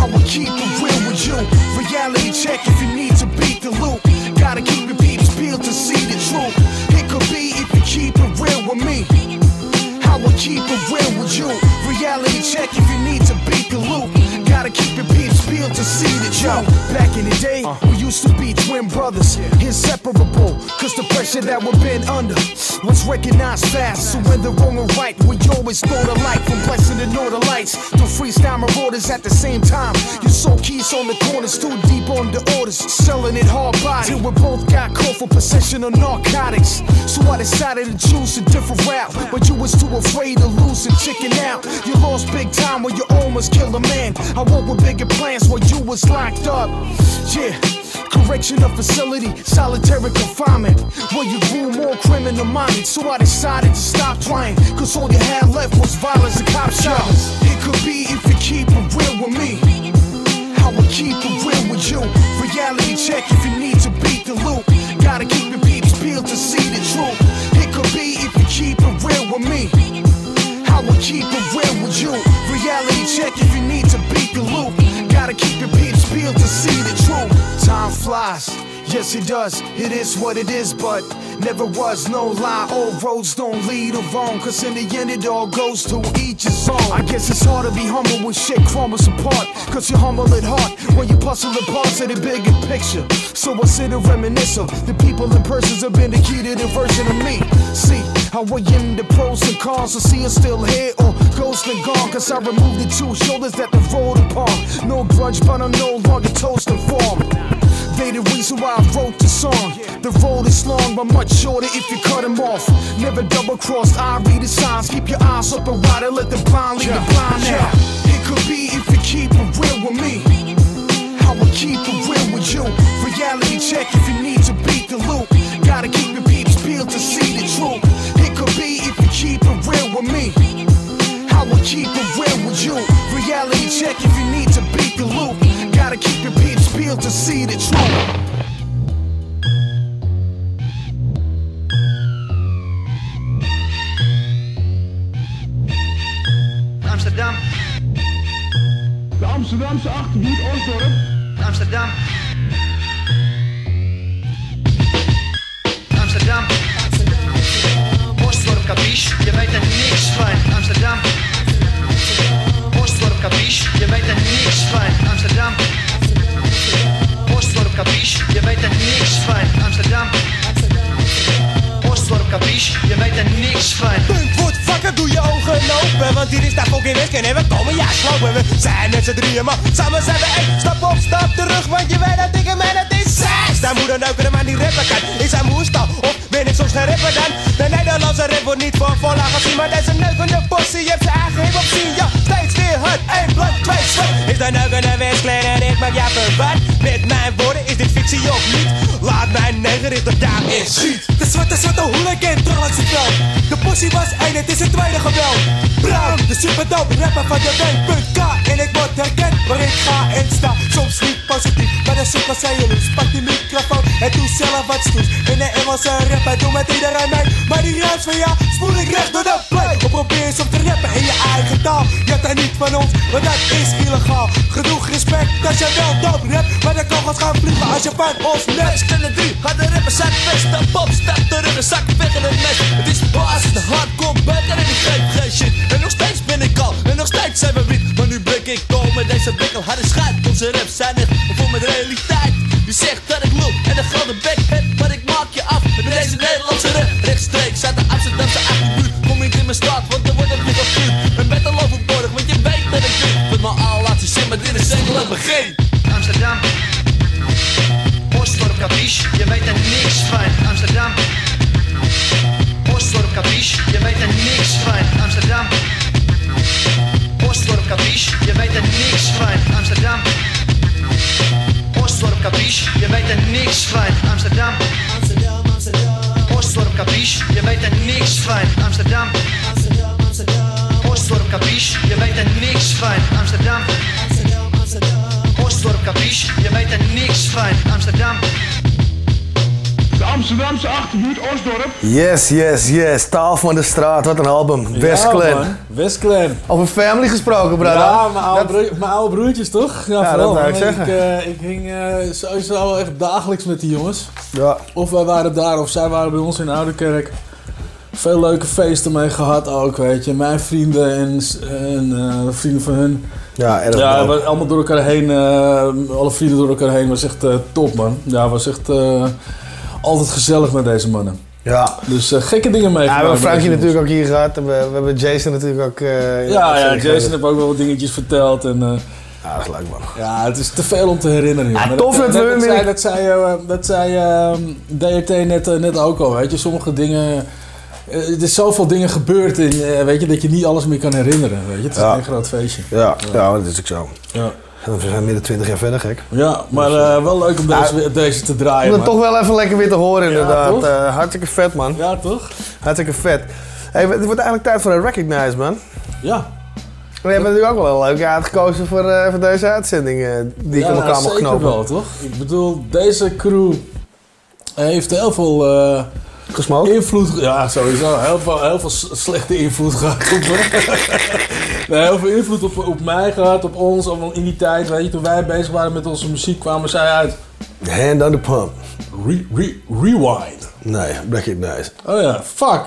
I will keep it real with you. Reality check if you need to beat the loop. Gotta keep your peeps peeled to see the truth. It could be if you keep it real with me. I will keep it real with you. Reality check if you need to beat the loop. Gotta keep your peeps peeled to see the truth. Back in the day, we used to be twin brothers, inseparable. Cause the pressure that we've been under was recognized fast. So when the wrong or right, we always throw thought alike. From blessing the northern lights to freestyle marauders at the same time. You sold keys on the corners, too deep on the orders, selling it hard body. Till we both got caught for possession of narcotics. So I decided to choose a different route. But you was too afraid to lose and chicken out. You lost big time when you almost killed a man. I woke with bigger plans while you was locked up. Yeah. Correctional facility, solitary confinement. Where you grew more criminal minded. So I decided to stop trying. Cause all you had left was violence and cop shots. It could be if you keep it real with me. I will keep it real with you. Reality check if you need to beat the loop. Gotta keep your peeps peeled to see the truth. It could be if you keep it real with me. I will keep it real with you. Reality check if you need to beat the loop. Gotta keep your peeps peeled to see the truth. Time flies. Yes, it does. It is what it is, but never was no lie. Old roads don't lead wrong, cause in the end it all goes to each his own. I guess it's hard to be humble when shit crumbles apart, cause you're humble at heart when you puzzle the parts of the bigger picture. So I sit and reminisce of the people and persons have been the key to the version of me. See, how I in the pros and cons, I see it still here or ghost and gone, cause I removed the two shoulders that the road apart. No grudge, but I'm no longer toast and form. They the reason why I wrote the song. The road is long, but much shorter if you cut them off. Never double crossed, I read the signs. Keep your eyes open wide and let the blind lead the blind now. It could be if you keep it real with me. I keep it real with you. Reality check if you need to beat the loop. Gotta keep your peeps peeled to see the truth. Keep it real with me. How I keep it real with you. Reality check if you need to beat the loop. Gotta keep your peeps peeled to see the truth. Amsterdam. De Amsterdamse achterbuurt Osdorp. Amsterdam. Amsterdam. Capiche, je weet er niks van. Amsterdam. Osdorp Capiche, je weet er niks van. Amsterdam. Osdorp Capiche, je weet er niks van. Amsterdam. Osdorp Capiche, je weet er niks van. Puntwoord, vakken, doe je ogen open Want hier is daar fucking wisken en we komen ja slopen We zijn met z'n drieën, maar samen zijn we één Stap op, stap terug, want je weet dat ik en dat is zes Daar moet een neuken maar die rappen kan Is hij moestal, of ben ik soms geen rapper dan? De Nederlandse rap wordt niet voor volle gezien Maar deze neukende possie heeft zijn eigen zien Ja, steeds weer het, één twee zwart Is de neukende wisklijn en ik maak jou verward Met mijn woorden is dit fictie of niet? Laat mijn negen richten daar in schiet De zwarte, zwarte hooligan langs het veld. De possie was één, het is een tweede geweld. Brown, de superdope rapper van de week.k En ik word herkend waar ik ga en sta. Soms niet positief, maar de zoek als hij loes. Pak die microfoon en doe zelf wat stoes. In de Engelse rapper, doe met iedereen mee. Maar die ruis van jou spoel ik recht door de play. Of probeer eens te rappen in je eigen taal. Je hebt er niet van ons, want dat is illegaal. Genoeg respect dat je wel dope rapt. Maar de kogels gaan vliegen als je van ons net. Stellen drie, harde rappers zijn best. De pop staat terug, een zak weg in het mes. Het is basis, de hardcore band en ik geef geen shit. En nog steeds ben ik al, en nog steeds zijn we wit. Maar nu breek ik door met deze bikkel harde schijt. Onze raps zijn echt vol met realiteit. Die zegt dat ik lul en een grote bek Nederlandse. Rechtstreeks uit de Amsterdamse achterbuurt. Kom niet in mijn stad, want dan wordt het niet afvuur. Een battle overbodig, want je weet dat ik win. Met mijn allerlaatste zin, maar dit is enkel het begin. Amsterdam. Osdorp Capiche, je weet er niks van. Amsterdam. Osdorp Capiche, je weet er niks van. Amsterdam. Osdorp Capiche, je weet er niks van. Amsterdam. Osdorp Capiche, je weet er niks van. Amsterdam. Osdorp Capiche, je weet er niks van. Amsterdam. Osdorp Capiche, je weet er niks van. Amsterdam. Amsterdam, Amsterdam. Osdorp Capiche, je weet er niks. Amsterdam. Amsterdamse achterbuurt Osdorp. Yes, yes, yes. Taal van de straat, wat een album. Westclan. man. Westclan. Over family gesproken, brother. Ja, mijn oude, Dat- broer- mijn oude broertjes toch? Ja, Ja, vooral. dat ik zeggen. eh, ik hing eh, sowieso echt dagelijks met die jongens. Ja. Of wij waren daar, of zij waren bij ons in Oude Kerk. Veel leuke feesten mee gehad ook, weet je. Mijn vrienden en, en eh, vrienden van hun. Ja, erg Ja, we- allemaal door elkaar heen. eh, alle vrienden door elkaar heen. Was echt eh, top, man. Ja, was echt eh, altijd gezellig met deze mannen. Ja. Dus eh, gekke dingen mee. Ja, we hebben Frankie natuurlijk ook hier gehad. En we, we hebben Jason natuurlijk ook... eh, in de Ja, ja, Jason heeft ook wel wat dingetjes verteld. En, eh, ja, dat is leuk, man. Ja, het is te veel om te herinneren. Ja, Maar tof dat, dat we zei, dat zei, dat zei eh, DRT net, net ook al, weet je. Sommige dingen... eh, er is zoveel dingen gebeurd, in, eh, weet je, dat je niet alles meer kan herinneren, weet je. Het is Ja. een groot feestje. Ja, ja, dat is ook zo. Ja. En we zijn midden 20 jaar verder, gek. Ja, maar eh, wel leuk om deze, Ja, deze te draaien, Om het toch wel even lekker weer te horen, Ja, inderdaad. toch? Eh, hartstikke vet, man. Ja, toch? Hartstikke vet. Hey, het wordt eigenlijk tijd voor een Recognize, man. Ja. We hebben natuurlijk ook wel een leuke uitgekozen voor, eh, voor deze uitzending die ik ja, in elkaar mag zeker knopen. wel, toch? Ik bedoel, deze crew heeft heel veel... Invloed, ja sowieso. Heel veel, heel veel slechte invloed gehad op nee, heel veel invloed op, op mij gehad, op ons. Op, in die tijd, weet je, toen wij bezig waren met onze muziek, kwamen zij uit... Hand on the pump. Re, re, rewind. Nee, Black Oh ja, fuck.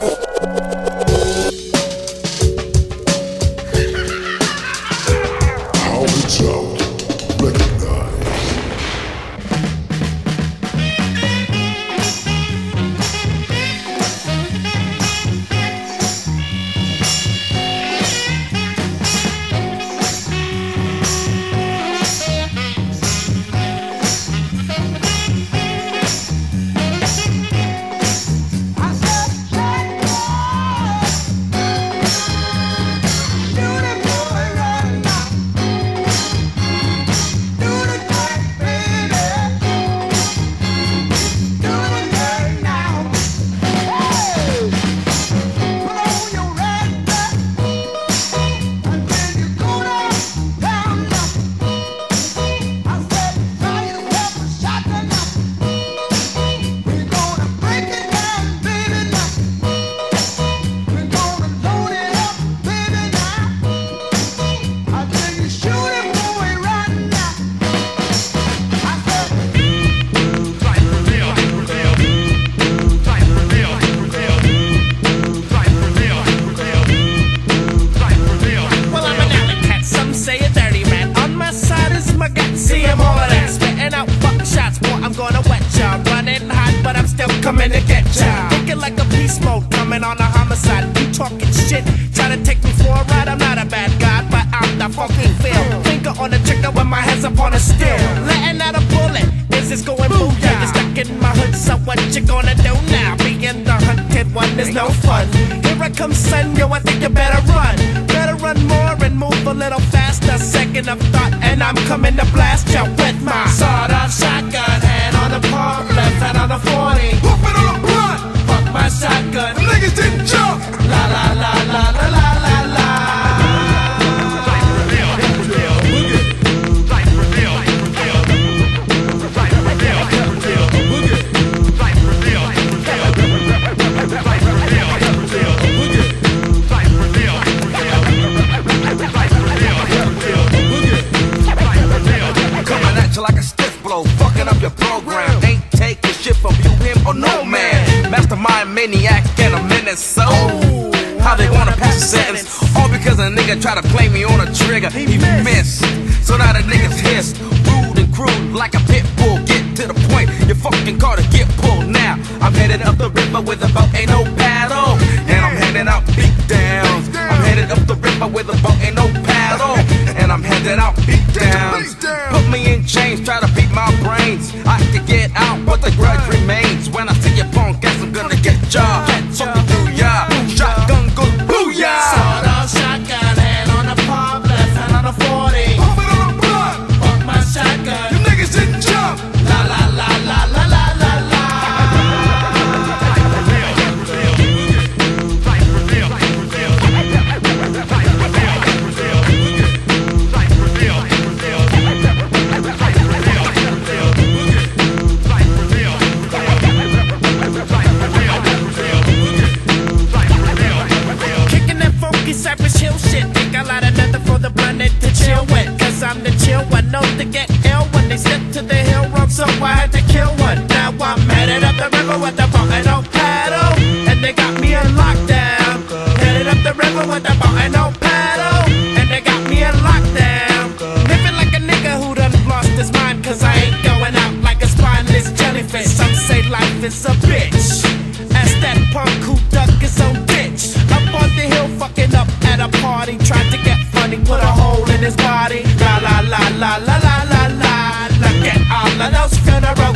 the river with a boat and no paddle. And they got me in lockdown. Living like a nigga who done lost his mind. Cause I ain't going out like a spineless jellyfish. Some say life is a bitch. Ask that punk who dug his so bitch. Up on the hill, fucking up at a party. Tried to get funny, put a hole in his body. La la la la la la la la. Look at all of those funerals.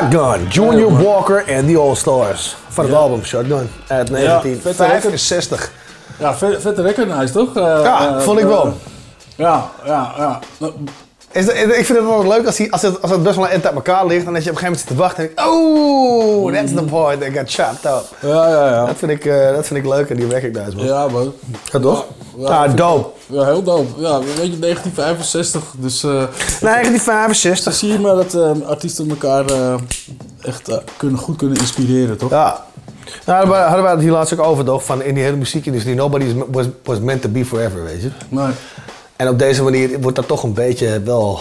Shotgun, Junior Walker en The All Stars. Van het Ja. album Shotgun uit Ja, 1965. Ja, vet- vette record nice toch? Eh, Ja, eh, vond ik wel. eh, ja, ja, ja. Is dat- ik vind het wel leuk als, die, als, het, als het best wel een eind uit elkaar ligt en als je op een gegeven moment zit te wachten en denk oh, that's the boy that got chopped up. Ja, ja, ja. Dat vind ik, eh, dat vind ik leuk en die recognize man. Ja, man. Ja, toch? Ja, vind ik- dope. Ja, heel dope. Ja, weet je, 1965. Dus, eh 1965. Dan zie je maar dat eh, artiesten elkaar eh, echt kunnen, goed kunnen inspireren, toch? Ja. Nou, hadden wij het hier laatst ook over, toch? Van in die hele muziekindustrie, nobody was, was meant to be forever, weet je? Nee. En op deze manier wordt dat toch een beetje wel...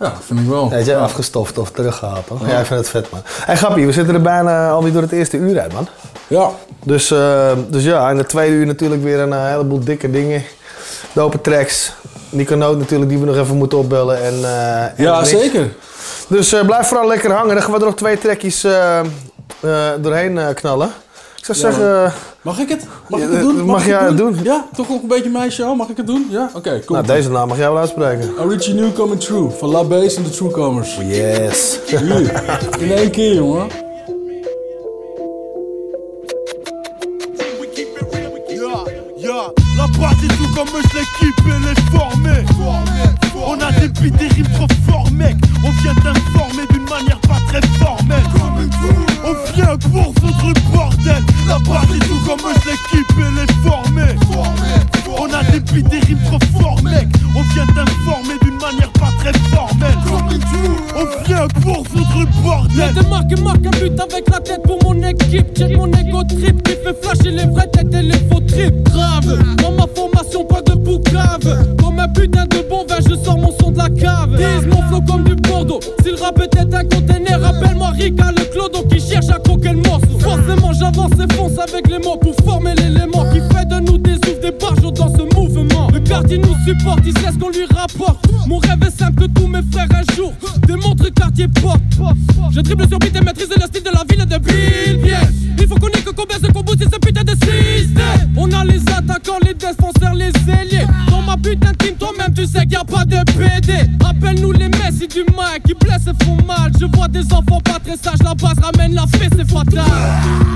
Ja, vind ik wel. Weet je, Ja. afgestoft of teruggehaald, toch? Ja. Ja, ik vind het vet, man. Hey, grappie, we zitten er bijna alweer door het eerste uur uit, man. Ja. Dus, eh, dus ja, in de tweede uur natuurlijk weer een eh, heleboel dikke dingen. Dope tracks. Nico Noot natuurlijk, die we nog even moeten opbellen. En, eh, en Ja, zeker. Dus blijf vooral lekker hangen. Dan gaan we er nog twee trackjes eh, doorheen knallen. Ik zou Ja, zeggen... man. Mag ik het? Mag ik het doen? mag ik jij het doen? Ja, toch nog een beetje mijn show? Mag ik het doen? Ja? Oké, kom. nou, deze naam mag jij wel uitspreken. Origin New Coming True van La Base en de Truecomers. Yes. Hier. In één keer, jongen. La base et tout comme l'équipe, elle est formée. On a des beats, des rimes trop forts, mec. On vient t'informer On vient pour foutre le bordel. La base et tout comme je l'équipe, elle est formée. On a des beats, des rimes trop forts, mec. On vient t'informer d'une manière pas très formelle. On vient pour foutre le bordel. Y'a des marques et marques un but avec la tête pour mon équipe. Check mon ego trip qui fait flasher les vraies têtes et les faux trips. Grave, dans ma formation, pas de boucave. Comme un putain de bon vin, je sors mon son de la cave. Dise mon flow comme du Bordeaux. Si le rap était un container, rappelle-moi Rika Forcément, j'avance et fonce avec les mots pour former l'élément qui fait de nous des oufs, des barjots dans ce mouvement. Le quartier nous supporte, il sait ce qu'on lui rapporte. Mon rêve est simple que tous mes frères un jour démontrent quartier porte. Je dribble sur beat et maîtrise le style de la ville de Bill Bien. Il faut qu'on ait que combien ce combo c'est ce putain de système. On a les attaquants, les défenseurs, les ailiers. Ma putain de team, toi-même tu sais qu'il y a pas de PD. Appelle-nous les Messi du Mac qui blessent et font mal. Je vois des enfants pas très sages, la base ramène la paix, c'est fatal.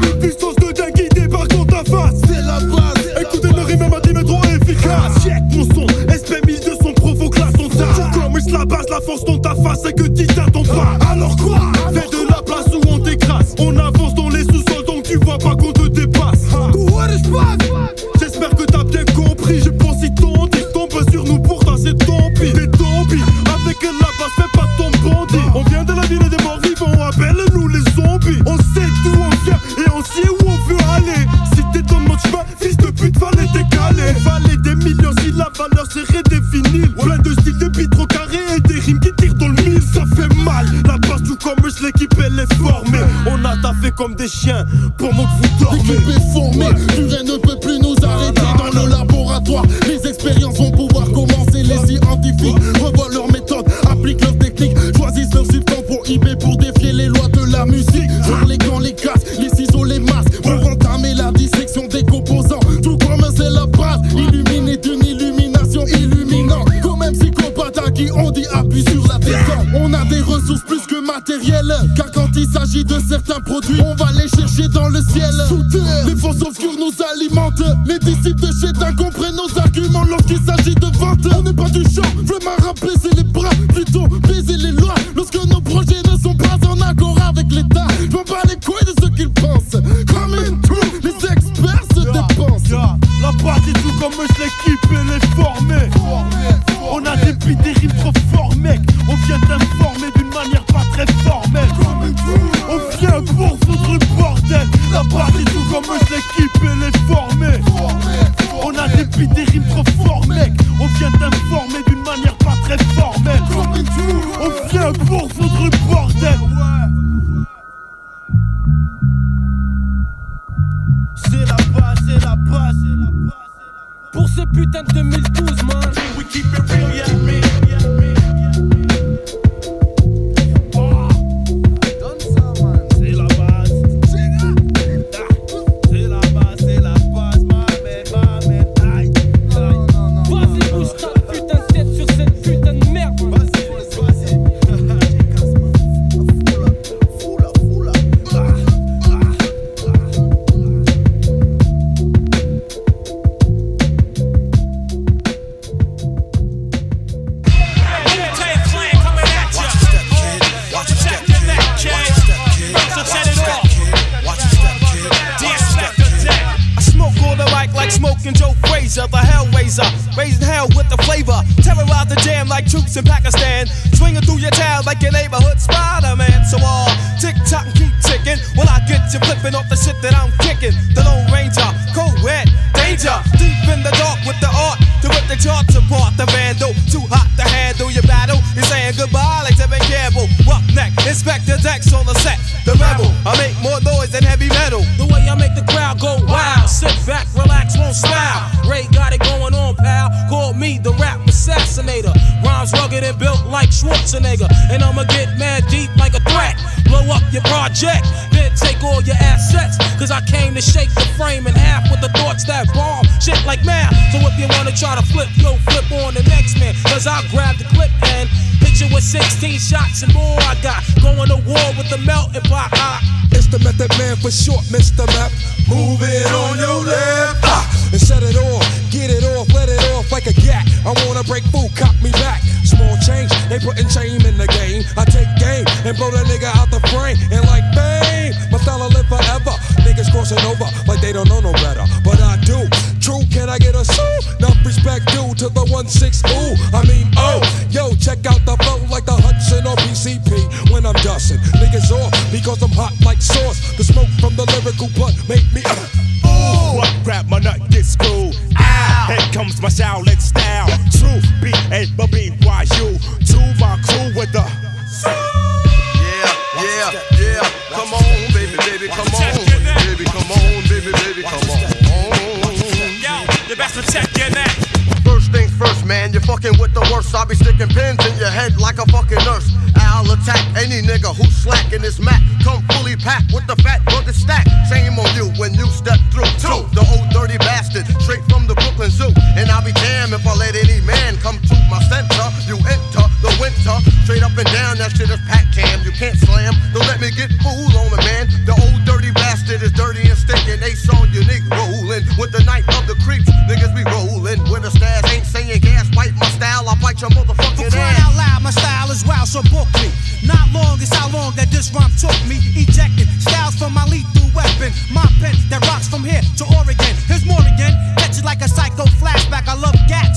Une puissance de dingue qui débarque dans ta face, c'est la base. Écoutez le rime à 10 mètres trop efficace. Check mon son, SP 1200 provoque la son Comme la base, la force dans ta face, c'est que Titan ton pas. Alors quoi? Fais de la place où on t'écrase. On avance dans les sous-sols donc tu vois pas elle est formée. On a taffé comme des chiens pour moi que vous dormez. L'équipe est formée, rien ne peut plus nous arrêter dans le laboratoire. Ciel. Les forces obscures nous alimentent. Les disciples de Chétan comprennent nos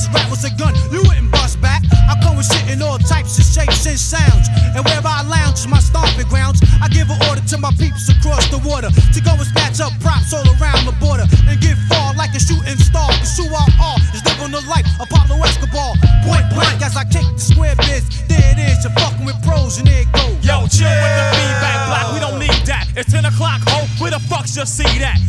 This rap was a gun, you wouldn't bust back. I come with shit in all types of shapes and sounds. And where I lounge is my stomping grounds. I give an order to my peeps across the water to go and snatch up props all around the border and get far like a shooting star. Pursue I all is living the life Apollo Escobar. Point blank as I kick the square biz. There it is, you're fucking with pros and there it goes. Yo, chill with the feedback block, we don't need that. It's 10 o'clock, ho, where the fuck's your seat at?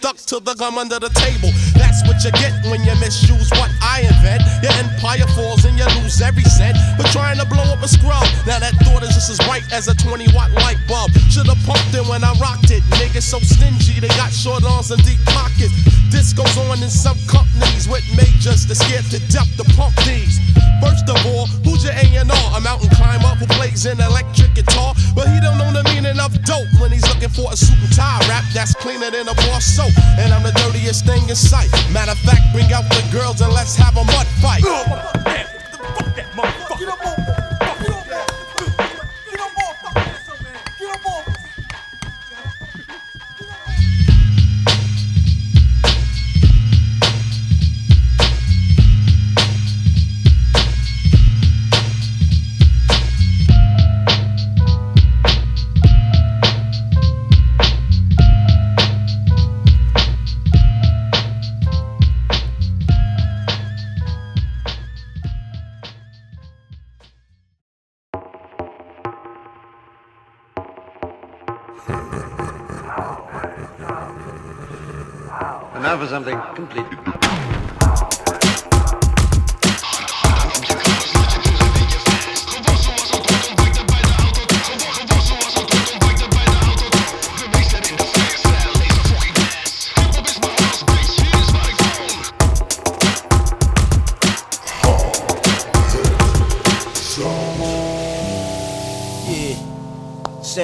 stuck to the gum under the table. That's what you get when you misuse what I invent. Your empire falls and you lose every cent. But trying to blow up a scrub, now that thought is just as bright as a 20 watt light bulb. Should've pumped it when I rocked it. Niggas so stingy, they got short arms and deep pockets. This goes on in some companies with majors that scared to death soap, and I'm the dirtiest thing in sight. Matter of fact, bring out the girls and let's have them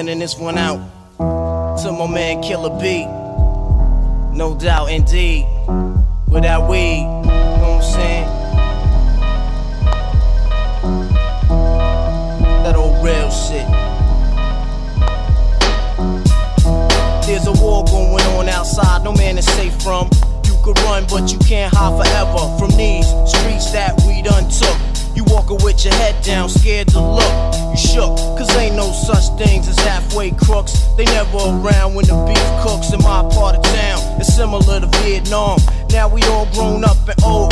Sending this one out to my man Killer B. No doubt, indeed. Without weed, you know what I'm saying? That old real shit. There's a war going on outside, no man is safe from. You could run, but you can't hide forever from these streets that we done took. You walking with your head down, scared to look. Shook, cause ain't no such things as halfway crooks. They never around when the beef cooks in my part of town. It's similar to Vietnam. Now we all grown up and old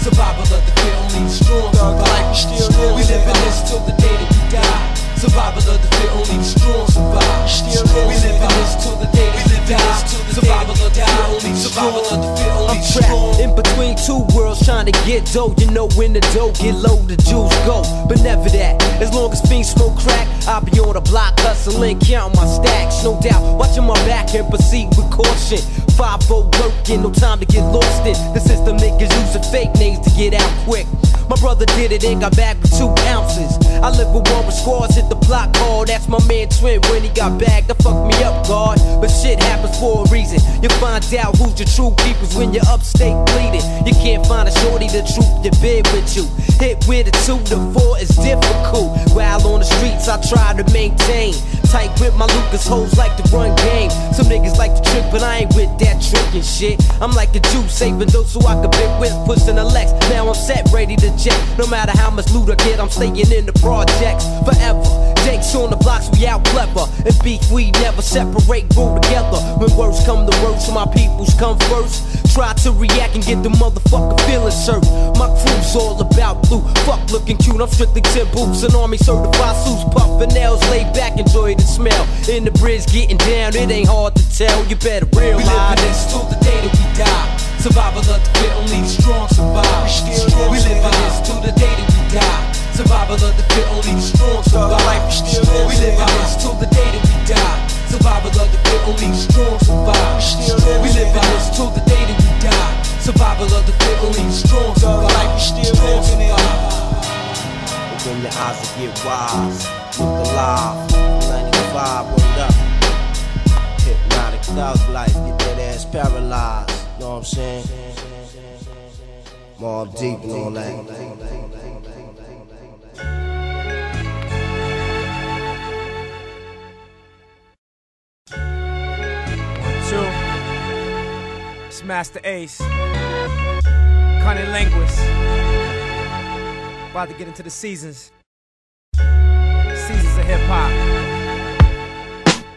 Survival of the fit, only the strong survive. We live in this till the day that we die. Survival of the fit, only the strong survive. We live in this till the day that we die. Survival of the fit, only the survival of the fit, only I'm trapped in between two worlds trying to get dough. You know when the dough get low, the Jews go. But never that. As long as fiends smoke crack, I'll be on the block hustling, counting my stacks. No doubt, watching my back and proceed with caution. 5 working, no time to get lost in. The system niggas using fake names to get out quick. My brother did it and got back with two ounces. I live with one with squads, hit the block hard. That's my man Twin when he got back. That fucked me up, God. But shit happens for a reason. You find out who's your true keepers when you're upstate bleeding. You can't find a shorty the truth to bid with you. Hit with a two to four is difficult. While on the streets, I try to maintain. Tight with my Lucas hoes like to run game. Some niggas like to trick, but I ain't with that trickin' shit. I'm like a Jew, saving those so I can big with pushing the Lex. Now I'm set, ready to jet. No matter how much loot I get, I'm staying in the projects forever. Jakes on the blocks, we out clever. And beef, we never separate, grow together. When words come to words, my peoples come first. Try to react and get the motherfucker feeling served. My crew's all about blue. Fuck looking cute, I'm strictly 10 boots and army certified suits. Puffin' nails, lay back, enjoy the smell. In the bridge, getting down, it ain't hard to tell. You better realize. We live this till the day that we die. Survival of the fit, only the strong survive. We live in this till the day that we die. Survival of the fit, only the strong survive. We live in this till the day that we die. Survival of the fit, only the strong survive. We live in this till the day that we die. Survival of the fit, only the strong survive. Strong survive. Open your eyes and get wise. Look alive. 95, word up. Hypnotic thug life, get that ass paralyzed. Know what I'm saying? Mobb Deep and all that. Two. It's Masta Ace. Cunning linguist. About to get into the seasons. Seasons of hip hop.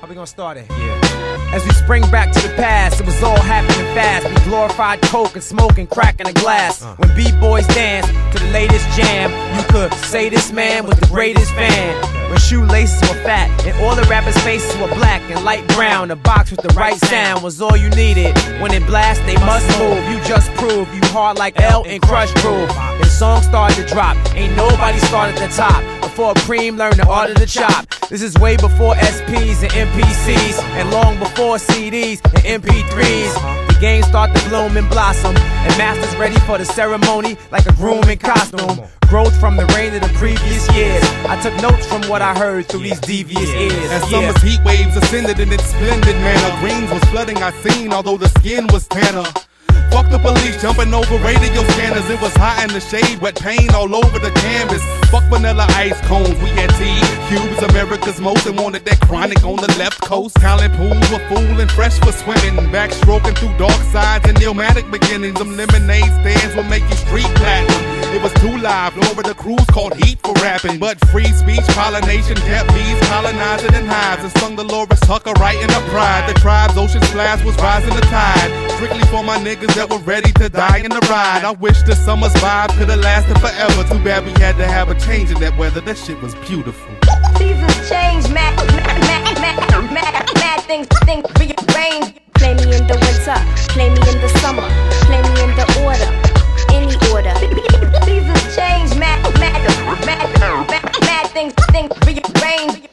How we gonna start it? Yeah. As we spring back to the past, it was all happening fast. We glorified coke and smoking, cracking a glass. Uh. When b-boys dance to the latest jam, you could say this man was the greatest fan. When shoelaces were fat and all the rappers' faces were black and light brown, a box with the right sound was all you needed. When it blast, they must move. You just prove you hard like L and Krush Groove. And songs started to drop. Ain't nobody started at the top. Before Preem learned the art of the chop. This is way before SPs and MPCs, and long before CDs and MP3s. The game start to bloom and blossom, and masters ready for the ceremony like a groom in costume. Growth from the rain of the previous years. I took notes from what I heard through these devious ears. As summer's heat waves ascended in its splendid manner, greens was flooding our scene, although the skin was tanner. Fuck the police, jumping over radio scanners. It was hot in the shade, wet paint all over the canvas. Fuck vanilla ice cones, we had tea. Cubes, America's most, and wanted that chronic on the left coast. Talent pools were full and fresh for swimming. Backstroking through dark sides and pneumatic beginnings. Them lemonade stands will make you street platinum. It was too live, over the cruise called Heat for rapping. But free speech, pollination, kept bees colonizing in hives. And sung Delores Tucker right in the pride. The tribe's ocean splash was rising the tide. Strictly for my niggas that were ready to die in the ride. I wish the summer's vibe could have lasted forever. Too bad we had to have a change in that weather. That shit was beautiful. Seasons change, mad, mad, mad, mad, mad things, things rearrange. Play me in the winter, play me in the summer, play me in the order, any order. Seasons change, mad, mad, mad, mad, mad things, things rearrange.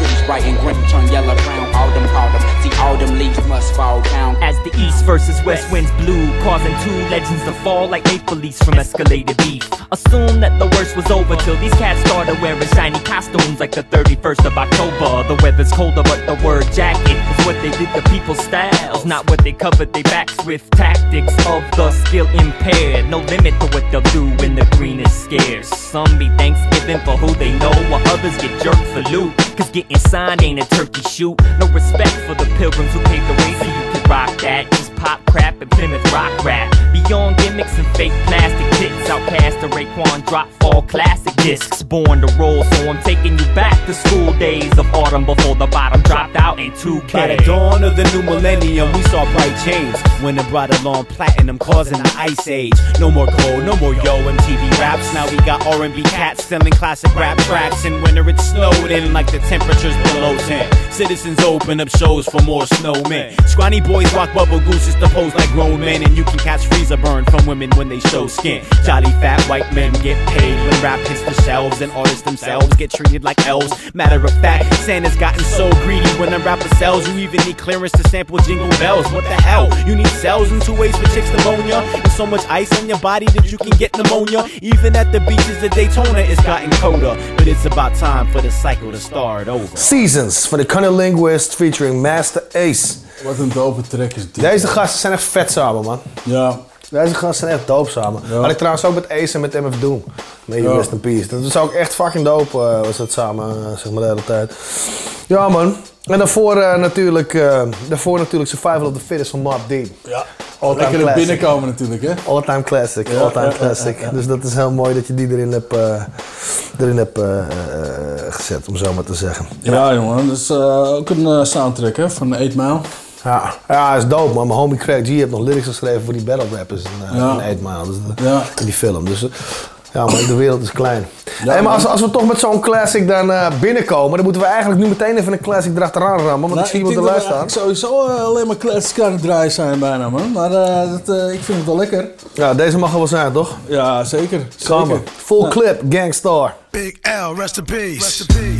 Trees bright and green turn yellow brown. Autumn, autumn. See, autumn leaves must fall down. As the east versus west winds blew, causing two legends to fall like maple leaves from escalated beef. Assume that the worst was over till these cats started wearing shiny costumes like the 31st of October. The weather's colder, but the word jacket is what they did to people's styles, not what they covered their backs with. Tactics of the skill impaired, no limit to what they'll do when the green is scarce. Some be Thanksgiving for who they know, while others get jerked for loot. Cause getting signed ain't a turkey shoot. No respect for the pilgrims who paved the way so you could rock that. Pop crap and Plymouth rock rap. Beyond gimmicks and fake plastic tits, OutKast the Raekwon drop fall classic discs. Born to roll, so I'm taking you back to school days of autumn before the bottom dropped out in 2K. By the dawn of the new millennium, we saw bright change. When it brought along platinum, causing the ice age. No more gold, no more yo MTV raps. Now we got R&B cats selling classic rap tracks. In winter it snowed in like the temperatures below 10. Citizens open up shows for more snowmen. Scrawny boys rock bubble to pose like grown men, and you can catch freezer burn from women when they show skin. Jolly fat white men get paid when rap hits the shelves, and artists themselves get treated like elves. Matter of fact, Santa's gotten so greedy when a rapper sells, you even need clearance to sample jingle bells. What the hell? You need cells in two ways for chicks pneumonia, and so much ice on your body that you can get pneumonia. Even at the beaches of Daytona, it's gotten colder, but it's about time for the cycle to start over. Seasons for the Cunning Linguist featuring Masta Ace. Wat een dope track is dit. Deze gasten zijn echt vet samen, man. Ja. Deze gasten zijn echt dope samen. Had ik trouwens ook met Ace en met MF Doom. You Ja. rest in peace. Dat was ook echt fucking dope, eh, was dat samen, eh, zeg maar, de hele tijd. Ja, man. En daarvoor eh, natuurlijk, eh, daarvoor natuurlijk Survival of the Fittest van Mob Deep. Ja. All-time Lekker er binnenkomen natuurlijk, hè? All-time classic, Ja, all-time ja, ja, classic. ja, ja. Dus dat is heel mooi dat je die erin hebt, erin hebt gezet, om zo maar te zeggen. Ja, jongen. Dat is ook een soundtrack, hè? Van 8 Mile. Ja, ja, is dope man. Mijn homie Craig G heeft nog lyrics geschreven voor die battle rappers in, eh Ja. in 8 Mile. Dus, dat- Ja. In die film. Dus eh, ja, maar de wereld is klein. Ja, hey, maar als, als we toch met zo'n classic dan eh, binnenkomen, dan moeten we eigenlijk nu meteen even een classic erachteraan rammen. Want Nou, ik zie iemand er luisteren. eigenlijk sowieso alleen maar classics aan het draaien zijn bijna, man. Maar eh, dat, eh, ik vind het wel lekker. Ja, deze mag er wel zijn, toch? Ja, zeker. Kom maar. zeker. Full clip, Gangstar. Big L, rest in peace. Rest in peace.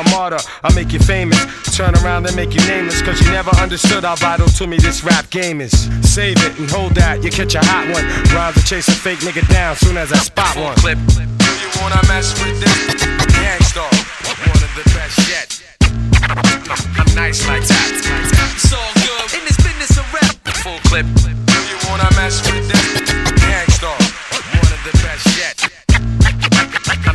a martyr. I'll make you famous. Turn around and make you nameless. Cause you never understood how vital to me this rap game is. Save it and hold that, you catch a hot one. Rhymes to chase a fake nigga down soon as I spot one. Clip. Do you wanna mess with this? Gang Starr, one of the best yet. I'm nice like that. It's all good in this business of rap. Full clip. Do you wanna mess with this? Gang Starr, one of the best yet.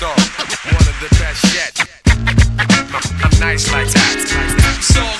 Gang Starr, one of the best yet. I'm nice like that. So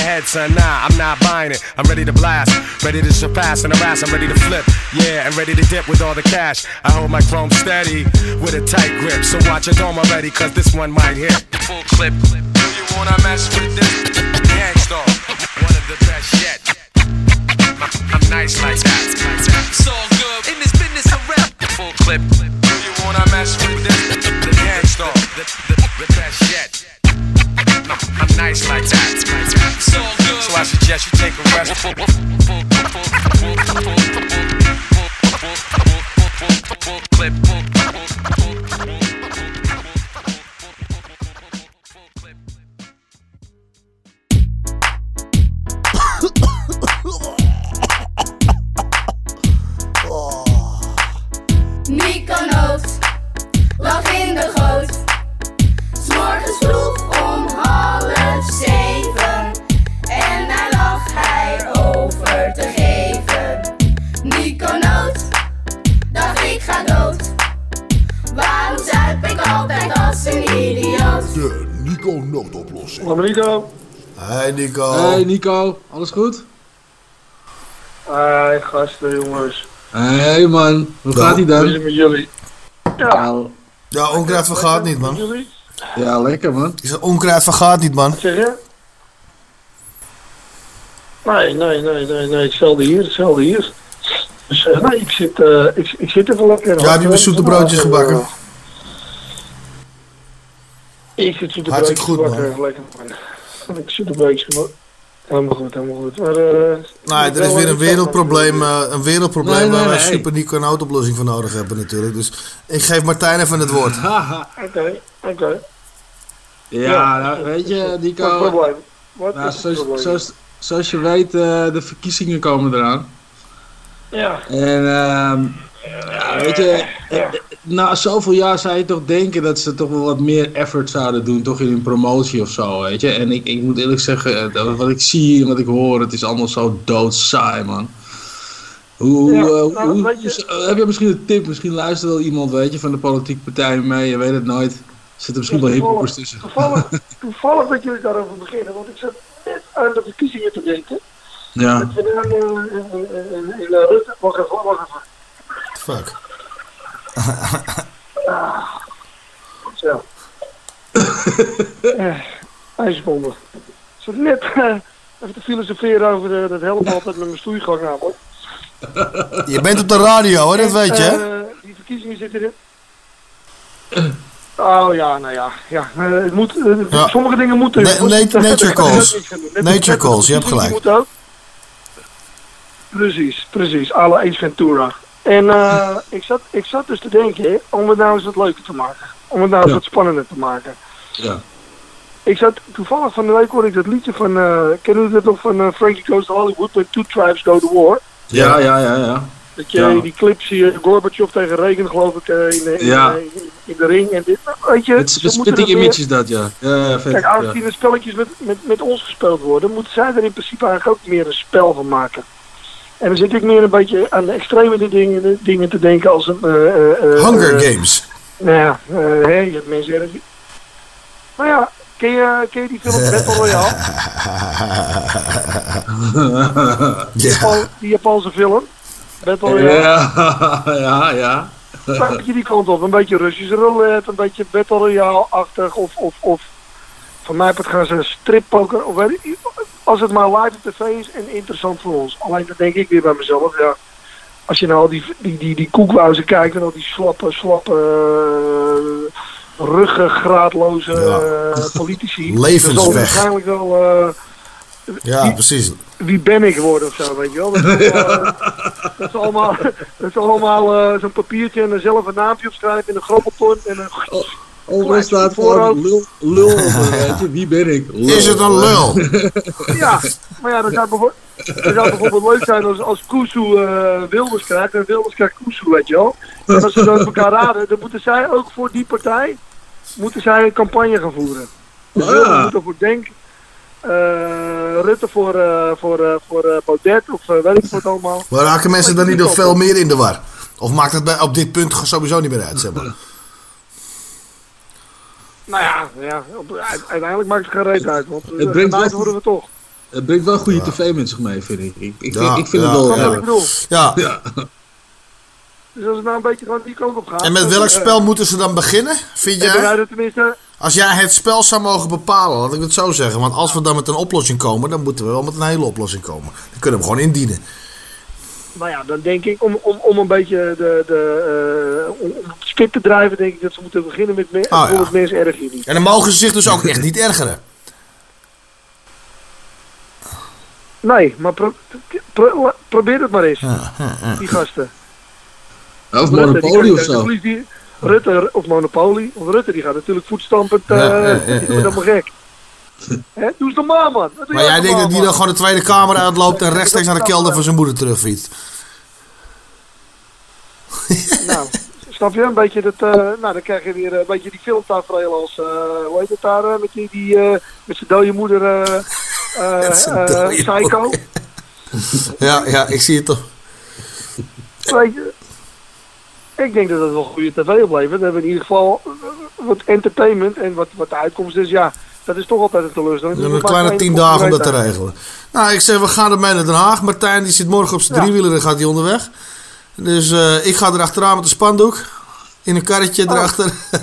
head, son. Nah, I'm not buying it. I'm ready to blast. Ready to surpass and harass. I'm ready to flip. Yeah, and ready to dip with all the cash. I hold my chrome steady with a tight grip. So watch your dome already, cause this one might hit. Full clip. You wanna mess with this? Gang Starr, one of the best yet. I'm nice like that. It's all good in this business around. The full clip. You wanna mess with this? The Gang Starr, the, the, the best yet. I'm nice like that. So, I suggest you take a rest. Mykonos, lag in de goot. S'morgens vroeg Waarom zuip ik altijd als een idioot? De Nico noodoplossing. Hallo Nico. Hey Nico. Hey Nico, alles goed? Hey gasten jongens. Hey man, hoe gaat ie Hoe is het dan? met jullie? Ja, Ja, onkruid vergaat niet, man. Jullie? ja lekker man. Ik zeg, onkruid vergaat niet, man. Wat zeg je? Nee, nee, nee, nee, nee, hetzelfde hier, hetzelfde hier. Dus eh, nee, ik zit, eh, ik, ik zit even lekker. Ja, heb je weer zoete broodjes gebakken? Ik zit zoete Hartstikke broodjes goed, gebakken, lekker man. Ik zoete broodjes gebakken. Helemaal goed, helemaal goed. Maar, eh, Nee, er is weer een wereldprobleem, eh, een wereldprobleem Nee, nee, waar wij nee. super Nico een oplossing voor nodig hebben natuurlijk. Dus ik geef Martijn even het woord. Oké, oké. Ja, nou, weet je Nico. Wat nou, is het zoals, probleem? zoals, zoals je weet, eh, de verkiezingen komen eraan. Ja. En ehm ja, weet je, eh, na zoveel jaar zou je toch denken dat ze toch wel wat meer effort zouden doen, toch in hun promotie of zo, weet je. En ik, ik moet eerlijk zeggen, eh, wat ik zie en wat ik hoor, het is allemaal zo doodsaai, man. Hoe, Ja, eh, hoe- nou, hoe- je- hoe- heb je misschien een tip? Misschien luistert wel iemand, weet je, van de politieke partij mee, je weet het nooit. Er zitten misschien wel hiphoppers tussen. Toevallig, toevallig dat jullie daarover beginnen, want ik zat net aan de verkiezingen te denken. Ja. Dat dan eh, in, in, in, in eh, Rutte, wacht even. Fuck. Ah, zo. Eh. Ik zat net eh, even te filosoferen over de, dat helpt altijd met mijn stoeigang namelijk. Je bent op de radio, hoor, dat weet je. hè? Eh, die verkiezingen zitten er. Oh ja, nou ja. ja eh, het moet, eh, Ja. Sommige dingen moeten. Na- na- nature calls. Net- Nature net- calls, je hebt gelijk. moeten ook. Precies, precies. Alle Ace Ventura. En eh, ik, zat, ik zat dus te denken, om het nou eens wat leuker te maken. Om het nou eens Ja. wat spannender te maken. Ja. Ik zat toevallig van de week hoorde ik dat liedje van, eh kennen jullie dat nog van eh, Frankie Goes to Hollywood, when two tribes go to war? Ja, ja, ja, ja. Dat je Ja. die clips zie je Gorbachev tegen Reagan geloof ik in, de- in, Ja. in, in de ring. En dit, weet je, Het is spitting meer- images dat, ja. Ja, ja, vet. Kijk, aangezien er spelletjes met, met, met ons gespeeld worden, moeten zij er in principe eigenlijk ook meer een spel van maken. En dan zit ik meer een beetje aan de extreme dingen, dingen te denken als een... eh, eh, eh, Hunger Games. Nou ja, hè, je hebt mensen ergens... Nou ja, ken je, ken je die film Battle Royale? Japan- Die Japanse film? Battle Royale? Ja, ja, ja. Een beetje die kant op. Een beetje Russische roulette, een beetje Battle Royale-achtig. Of, of, of van mij part gaan ze strippoker. Of weet ik, als het maar live op tv is en interessant voor ons. Alleen dan denk ik weer bij mezelf, ja. Als je nou al die, die, die, die koekwauzen kijkt en al die slappe, slappe, uh, ruggengraatloze eh, politici. Levensweg. dan zal waarschijnlijk wel... eh, Ja, precies. wie ben ik geworden of zo, weet je wel. Dat is allemaal, dat is allemaal, dat eh, zo'n papiertje en er zelf een naampje op schrijven in een grabbelton en een Overal staat gewoon lul, lul op, weet je. Wie ben ik? Lul. Is het een lul? Ja, maar ja, dat zou, bijvoorbeeld, dat zou bijvoorbeeld leuk zijn als, als Kusu eh, Wilders krijgt en Wilders krijgt Kusu, weet je wel. En als ze dan elkaar raden, dan moeten zij ook voor die partij moeten zij een campagne gaan voeren. Dus Ja. Wilders moet ervoor denken. eh, Rutte voor, eh, voor, eh, voor eh, Baudet of eh, weet ik wat allemaal. Maar raken mensen dan niet nog veel meer in de war? Of maakt het bij, op dit punt sowieso niet meer uit, zeg maar? Nou ja, ja uiteindelijk maakt het geen reet uit, want Het het brengt wel- worden we toch. Het brengt wel goede tv met zich mee, vind ik. Ik, ik, Ja, vind, ik vind ja, het wel... Dat ja. ik bedoel. Ja. Ja. Dus als het nou een beetje gewoon die kant op gaat. En met welk eh, spel moeten ze dan beginnen, vind jij? er tenminste... Als jij het spel zou mogen bepalen, laat ik het zo zeggen. Want als we dan met een oplossing komen, dan moeten we wel met een hele oplossing komen. Dan kunnen we hem gewoon indienen. Nou ja, dan denk ik om, om, om een beetje de, de, eh, om, spit te drijven, denk ik dat ze moeten beginnen met me, ja. bijvoorbeeld mensen erg niet. En dan mogen ze zich dus ook echt niet ergeren. Nee, maar pro- pro- probeer het maar eens, Ja, ja, ja. die gasten. Of Monopoly of zo. Rutte of Monopoly, of Rutte die gaat natuurlijk voetstampend, eh Ja, ja, ja, ja. gek. Doe eens normaal man. Doe Maar jij denkt dat die dan gewoon de Tweede Kamer uitloopt en rechtstreeks naar de kelder van zijn moeder terugfietst. Nou, snap je? Een beetje dat, eh, nou dan krijg je weer een beetje die filmtafereel als, eh hoe heet het daar, eh, met die, die eh, met zijn dode moeder, eh eh, eh, dode Psycho. Ja, ja, ik zie het toch. Weet je, ik denk dat het wel goede tv oplevert. We hebben in ieder geval eh, wat entertainment en wat, wat de uitkomst is, ja, dat is toch altijd een teleurstelling. We hebben een kleine tien dagen om dat te regelen. Nou, ik zeg, we gaan ermee naar Den Haag. Martijn die zit morgen op zijn Ja. driewieler en gaat hij onderweg. Dus eh, ik ga erachteraan met een spandoek. In een karretje Oh. erachter.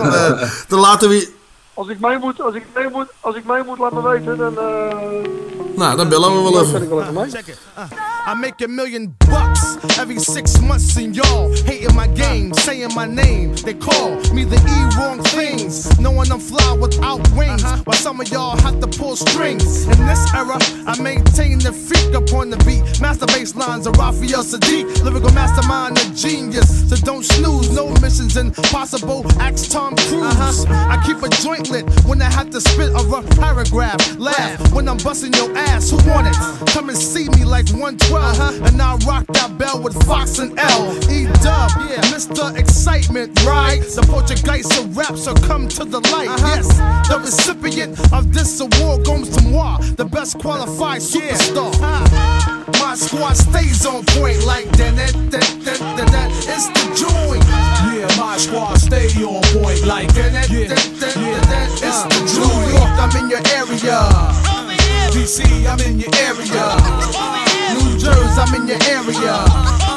Eh, dan laten we... Als ik mee moet, als ik mee moet, als ik mee moet, laat me weten, dan... eh Nou, dan bellen we wel even. ben ik wel even mee. Check it. Uh, I make a million bucks every six months, and y'all hating my game, saying my name. They call me the E wrong things, knowing I'm fly without wings. While some of y'all have to pull strings. In this era, I maintain the freak upon the beat. Master bass lines of Raphael Saadiq, lyrical mastermind, a genius. So don't snooze, no missions impossible. Axe Tom Cruise. I keep a joint lit when I have to spit a rough paragraph. Laugh when I'm busting your ass. Who want it? Come and see me like 112. Uh-huh. And I rock that bell with Fox and L. E dub, yeah, Mr. Excitement, right? The Portuguese of rap, so come to the light. Uh-huh. Yes, the recipient of this award goes to moi, the best qualified superstar. Uh-huh. My squad stays on point like that, that, that, that, that. It's the joint. Yeah, my squad stay on point like That, that, that, that, that. It's the New York, I'm in your area. DC, I'm in your area. New Jersey, I'm in your area.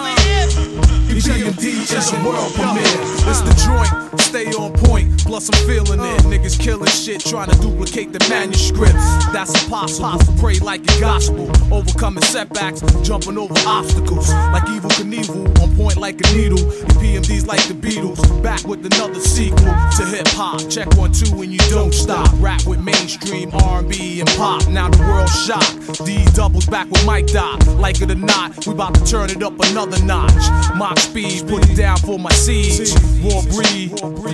PMD is a world premiere. It's the joint, stay on point. Plus, I'm feeling it. Niggas killing shit, trying to duplicate the manuscript. That's impossible. Pray like a gospel. Overcoming setbacks, jumping over obstacles. Like Evel Knievel, on point like a needle. The PMD's like the Beatles. Back with another sequel to hip hop. Check one, two, and you don't stop. Rap with mainstream R&B and pop. Now the world's shocked. D doubles back with Mike Doc. Like it or not, we about to turn it up another notch. Mock speed, put it down for my siege. Raw breed,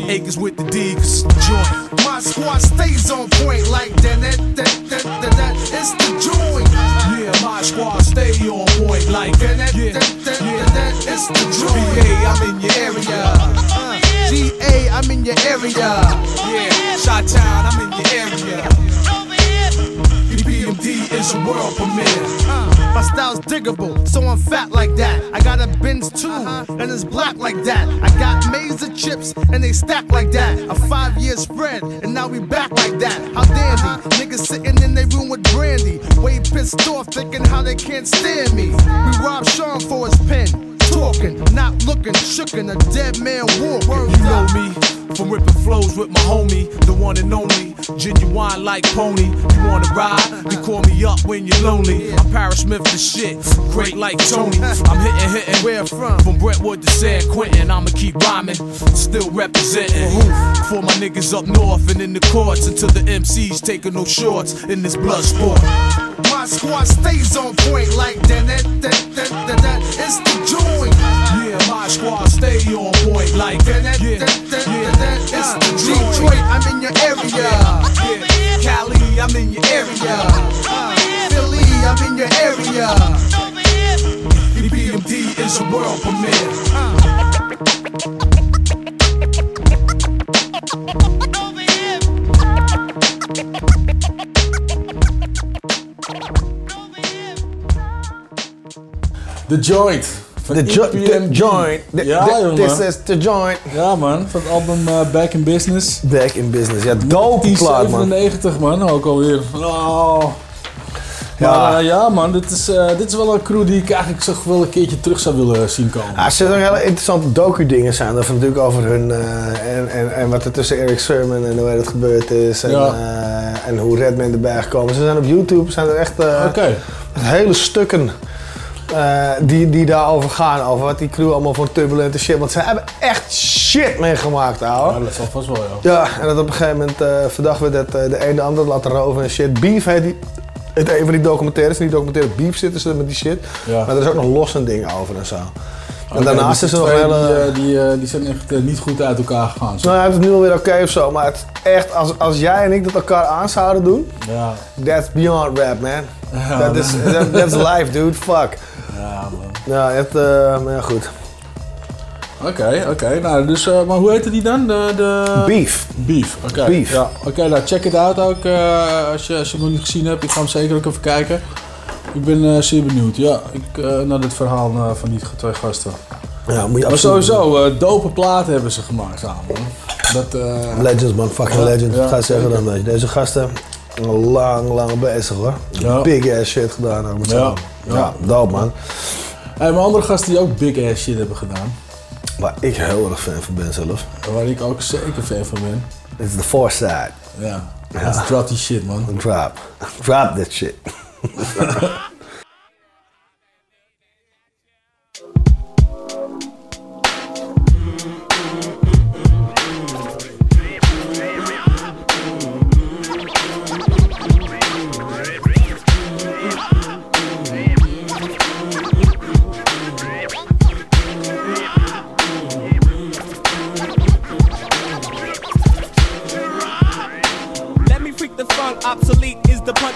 acres with the D, 'cause it's the joint. My squad stays on point like that, that, that, that, that, that. It's the joint. Yeah, my squad stay on point like That, that, yeah, that, that, it's the joint. BA, I'm in your area. GA, I'm in your area. Yeah, Shot Town, I'm in your area. BMD is a world premiere. My style's diggable, so I'm fat like that. I got a Benz too, and it's black like that. I got maize of chips, and they stack like that. A five year spread, and now we back like that. How dandy, niggas sitting in their room with brandy. Way pissed off, thinking how they can't stand me. We robbed Sean for his pen. Talking, not looking, shookin' a dead man walk. You know me from ripping flows with my homie, the one and only, genuine like pony. You wanna ride? You call me up when you're lonely. I'm Parrish Smith the shit, great like Tony. I'm hitting, hitting. Where from? From Brentwood to San Quentin, I'ma keep rhyming, still representing. For my niggas up north and in the courts until the MCs taking no shorts in this blood sport. My squad stays on point like that, that, that, that, that, that. It's the joint. Yeah, my squad stay on point like that, yeah, yeah. That, It's Detroit, I'm in your area. Cali, I'm in your area. Philly, I'm in your area. BMD is a world premiere. The Joint. Jo- the joint. Ja, this is the joint. Ja, man. Van het album eh, Back in Business. Back in Business. Ja, dope plaat, man. 97, man. Ook alweer. Oh. Ja. Maar eh, ja, man. Dit is, eh, dit is wel een crew die ik eigenlijk zo wel een keertje terug zou willen zien komen. Ja, er zitten ook hele interessante docu-dingen zijn. Dat natuurlijk over hun en, en, en wat er tussen Eric Sermon en hoe het gebeurd is. En, Ja. en hoe Redman erbij gekomen. Ze zijn op YouTube, zijn er echt hele stukken eh, die, die daarover gaan. Over wat die crew allemaal voor turbulente shit. Want ze hebben echt shit meegemaakt, ouwe. Ja, dat zal vast wel, ja. Ja, en dat op een gegeven moment eh, verdacht werd dat eh, de een de ander laten roven en shit. Beef heet die. Het een van die documentaires. In die documentaire Beef zitten ze met die shit. Ja. Maar er is ook nog los een ding over en zo. En Oké, daarnaast dus is er nog hele... Die, die, die zijn echt niet goed uit elkaar gegaan. Nou, het is nu alweer oké of zo, maar het echt, als, als jij en ik dat elkaar aan zouden doen, Ja. that's beyond rap, man. Ja, that is, that, that's life, dude. Fuck. Ja, man. Ja, het, eh, maar ja, goed. Oké, oké. Nou, dus, eh, maar hoe heette die dan? De, de... Beef. Beef, oké. Beef. Ja, oké, nou check it out ook eh, als, je, als je hem nog niet gezien hebt. Ik ga hem zeker ook even kijken. Ik ben zeer benieuwd, ja, ik, naar dit verhaal van die twee gasten. Ja, moet je maar sowieso, dope platen hebben ze gemaakt samen. man. Dat, Legends, man. Fucking Ja, legends. ja, ik ga zeggen dan. Deze gasten, lang, lang bezig, hoor. Ja. Big ass shit gedaan, ook met Ja. Ja, dope, man. Hey, maar andere gasten die ook big ass shit hebben gedaan. Waar ik heel erg fan van ben zelf. En waar ik ook zeker fan van ben. Is de Foresight. Ja, dat is drop die shit, man. Drop. Drop that shit.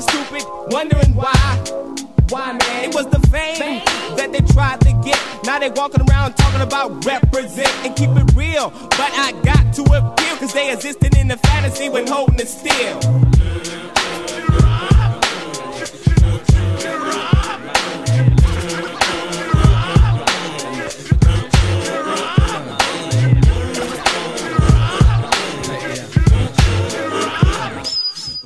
stupid, wondering why. Why, man? It was the fame that they tried to get. Now they walking around talking about represent and keep it real. But I got to appeal, cause they existed in the fantasy when holding it still.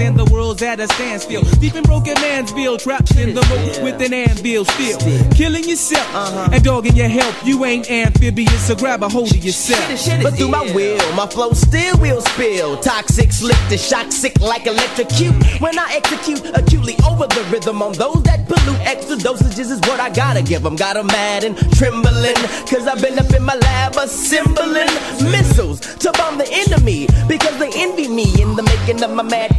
And the world's at a standstill. Deep in broken man's bill, trapped in the moat with an anvil still. Killing yourself and dogging your help. You ain't amphibious, so grab a hold of yourself. But through my will, my flow still will spill. Toxic, slick to shock, sick like electrocute. When I execute acutely over the rhythm on those that pollute, extra dosages is what I gotta give them. Got 'em mad and trembling, cause I've been up in my lab assembling missiles to bomb the enemy. Because they envy me in the making of my mad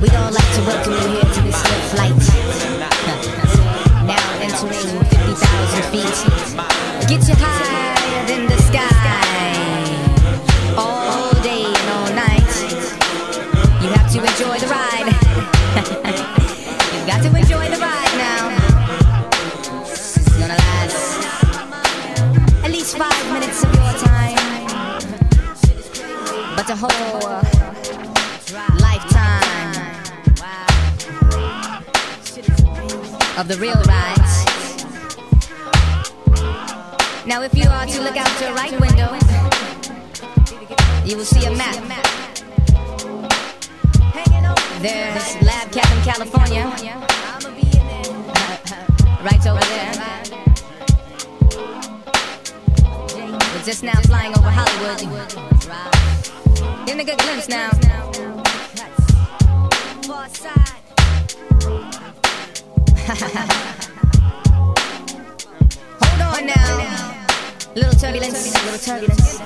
We'd all like to welcome you here to this swift flight. now entering 50,000 feet. Get you higher than the sky. All day and all night. You have to enjoy the ride. You've got to enjoy the ride now. It's gonna last at least five minutes of your time. But the whole of the real rides. Now, if you are to look out your right window, you will see a map. There's Lab Cap in California, right over there. We're just now flying over Hollywood. Getting a good glimpse now. Hold on now. Little turbulence, little turbulence.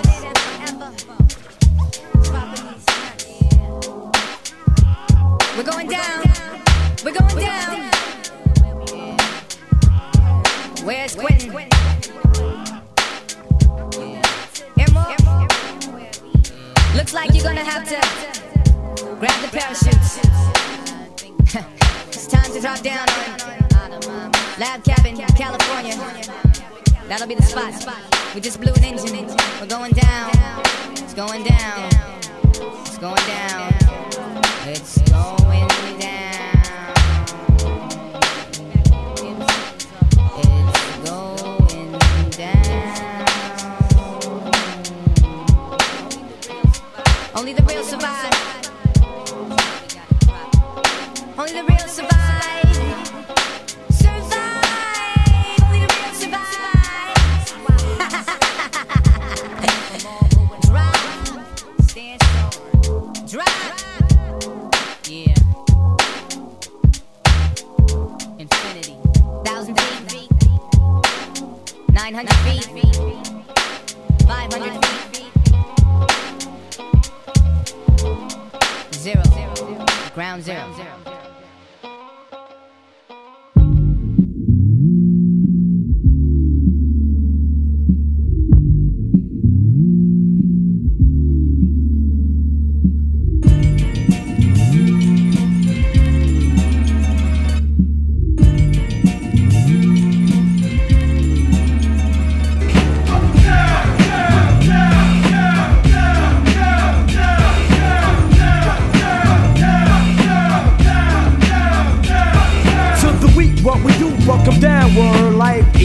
We're going down. We're going down. Where's Quentin? Earmark? Looks like you're gonna have to grab the parachutes. it's time to drop down on Lab Cabin, California. That'll be the spot. We just blew an engine. We're going down. It's going down. It's going down. It's going down. 900 feet, 500 feet, zero, ground zero.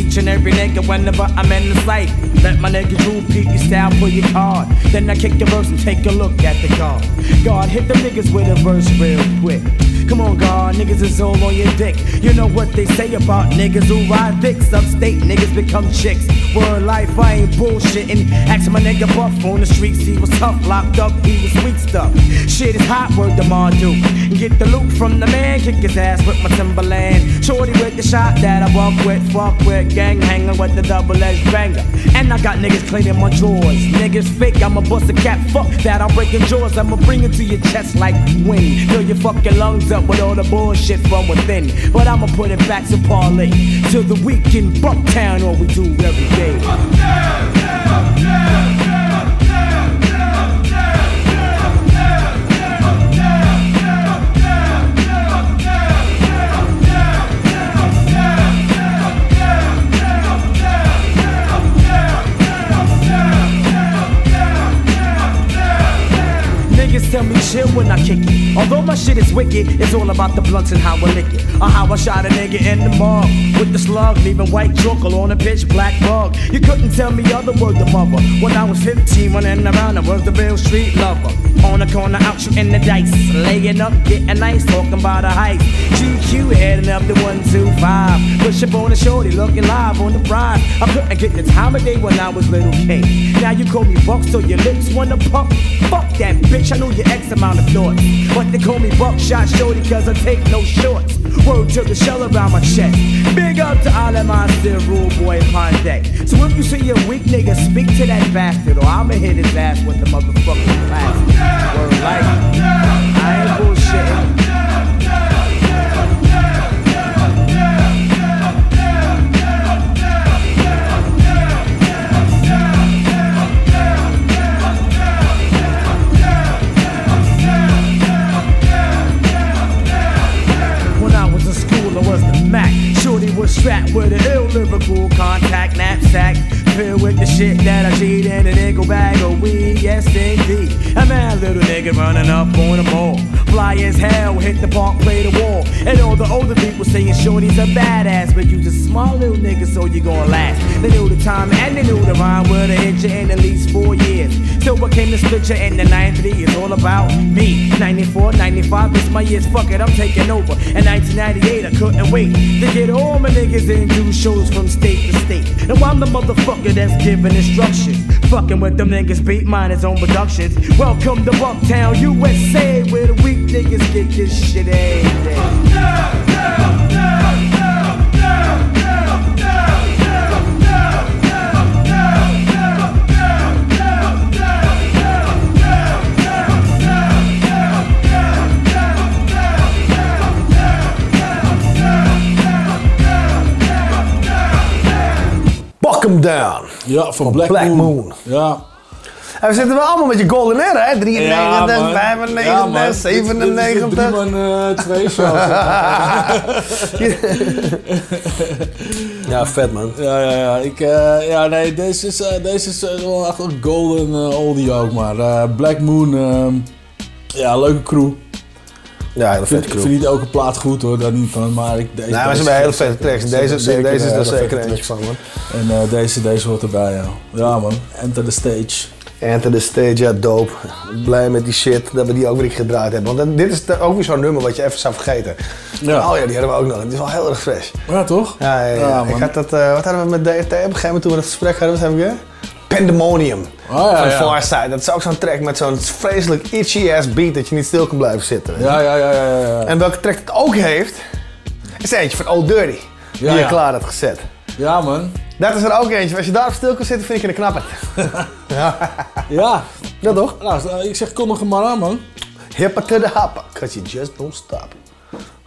night and every nigga whenever I'm in the sight. Let my nigga Drew your style, pull your card. Then I kick the verse and take a look at the card. God, hit the niggas with a verse real quick. Come on, God, niggas is all on your dick. You know what they say about niggas who ride dicks. Upstate niggas become chicks. Word life, I ain't bullshitting. Ask my nigga Buff on the streets, he was tough, locked up, he was weak stuff. Shit is hot, word the Ma. Get the loot from the man, kick his ass with my Timberland. Shorty with the shot that I walk with, fuck with, gang hanging with the double edged banger. And I got niggas cleaning my drawers. Niggas fake, I'ma bust a cap, fuck that, I'm breaking jaws. I'ma bring it to your chest like wind. Fill your fucking lungs up with all the bullshit from within. But I'ma put it back to parlay. Till the weekend, Bucktown, all we do every day. Niggas tell chill when I kick it. Although my shit is wicked, it's all about the blunts and how I lick it. Or how I shot a nigga in the mug with the slug, leaving white chocolate on a pitch black rug. You couldn't tell me other word the mother. When I was 15, running around, I was the real street lover. On the corner, out shooting the dice, laying up, getting nice, talking about a height. GQ heading up the 125. Push up on the shorty, looking live on the ride. I couldn't get the time of day when I was little K. Now you call me Buck, so your lips wanna pump. Fuck that bitch, I know your X amount of thoughts. But they call me Buckshot Shorty, cause I take no shorts. Word to the shell around my chest. Big up to all of my still rule boy Ponte. So if you see a weak nigga, speak to that bastard, or I'ma hit his ass with the motherfucking plastic. Word like, I ain't bullshitting. Strapped with an ill lyrical contact knapsack. Filled with the shit that I cheat in a nickel bag of weed, yes indeed. A mad little nigga running up on the mall. Fly as hell, hit the park, play the wall. And all the older people saying Shorty's a badass, but you just small little nigga, so you gon' last. They knew the time and they knew the rhyme with hit you in at least four years. So what came this picture in the 90s is all about me. 94, 95 is my years, fuck it, I'm taking over. In 1998, I couldn't wait to get all my niggas and do shows from state to state. Now I'm the motherfucker that's giving instructions. Fucking with them niggas, beat mine his own productions. Welcome to Bucktown, USA, where the weak niggas get this shit every day. Buck 'em down. Ja, van Black, Moon. Ja. We zitten wel allemaal met je golden era, hè? 93, man. 95, Ja, man. Dit- dit 97. man eh, twee ja, vet man. Ja, ja, ja. Ik, eh, ja nee, deze is, eh, deze is wel echt een golden oldie ook, maar Black Moon, ehm, ja, leuke crew. Ja, hele Ik vind, vette ik crew. vind niet elke plaat goed hoor, dat niet van, maar ik, deze... Nee, maar ze hebben hele vette tracks. ze Deze- deze- is een er zeker eentje tracks. van, man. En eh, deze, deze hoort erbij, ja. Ja man, Enter the Stage. Enter the Stage, ja, dope. Blij met die shit dat we die ook weer gedraaid hebben. Want dit is ook weer zo'n nummer wat je even zou vergeten. Ja. Oh ja, die hadden we ook nog. Die is wel heel erg fresh. Ja, toch? Ja, ja, ja. Ik man. had dat, eh, wat hadden we met DRT op een gegeven moment toen we dat gesprek hadden? Wat hebben we weer? Pandemonium. Oh, ja, van. Farside. Dat is ook zo'n track met zo'n vreselijk itchy ass beat dat je niet stil kan blijven zitten. Ja, ja, ja, ja, ja. En welke track het ook heeft, is eentje van Old Dirty. Die je klaar had gezet. Ja man. Dat is er ook eentje. Als je daarop stil kan zitten, vind ik je een knapper. ja. Ja. Dat toch? Nou, ik zeg kom nog maar aan man. Hippa to the hopper, cause you just don't stop.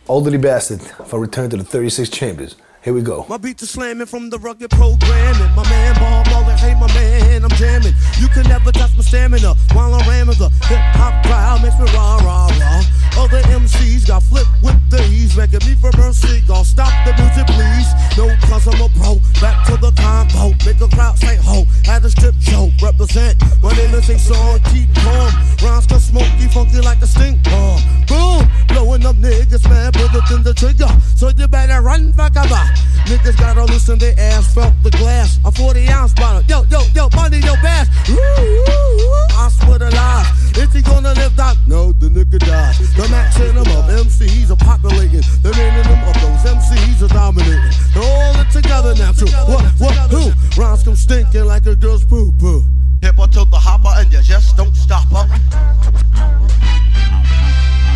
Old Dirty Bastard van Return to the 36 Chambers. Here we go. My beats are slamming from the rugged programming. My man Bob Marley, hey my man, I'm jamming. You can never touch my stamina while I'm ramming the hip hop crowd makes me rah rah rah. Other MCs got flipped with these, making me for mercy. Gonna stop the music, please. No, cause I'm a pro. Back to the combo, make a crowd say ho. At a strip show, represent. My name is song, keep calm. Rhymes go smoky, funky like the stink bomb. Boom, blowing up niggas, man, put it in the trigger. So you better run back about. Ah. Niggas gotta loosen their ass, felt the glass. A 40 ounce bottle. Yo, yo, yo, money, yo, bass. Woo, woo, woo. I swear to lies. Is he gonna live? No, the nigga died. The maximum of MCs are populating. The minimum of those MCs are dominating. They're all in together now. True. What, what, who? Rhymes come stinking like a girl's poo poo. Hip her to the hopper and you just don't stop her.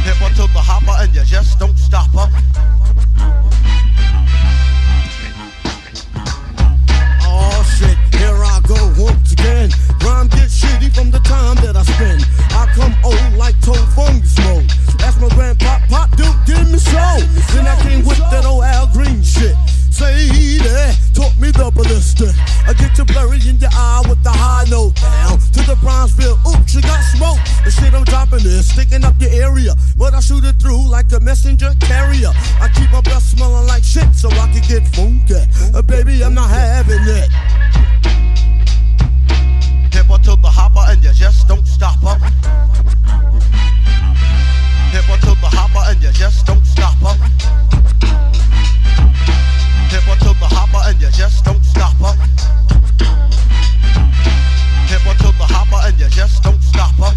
Hip her to the hopper and you just don't stop her. Oh shit, here I go once again. Rhyme shitty from the time that I spend. I come old like Toe Fungus mode. That's my grandpa, pop, dude, give me show. Then I came with that old Al Green shit. Say that, taught me the ballistic. I get you blurry in your eye with the high note down to the Bronzeville. Oops, you got smoke. The shit I'm dropping is sticking up your area, but I shoot it through like a messenger carrier. I keep my breath smelling like shit so I can get funky. Uh, baby, I'm not having it. Hip her to the hopper and you just don't stop her. Hip her to the hopper and you just don't stop her. Hip her to the hopper and you just don't stop her. Hip her to the hopper and you just don't stop her.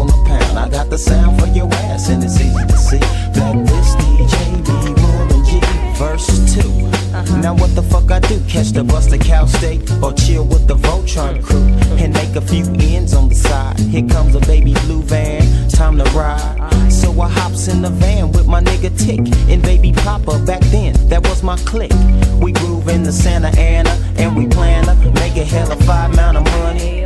On the pound. I got the sound for your ass, and it's easy to see that this DJ be Warren G. Verse 2. Uh-huh. Now what the fuck I do? Catch the bus to Cal State or chill with the Voltron crew and make a few ends on the side. Here comes a baby blue van, time to ride. So I hops in the van with my nigga Tick and baby Papa. Back then, that was my clique. We groove in the Santa Ana and we plan to make a hell of five amount of money.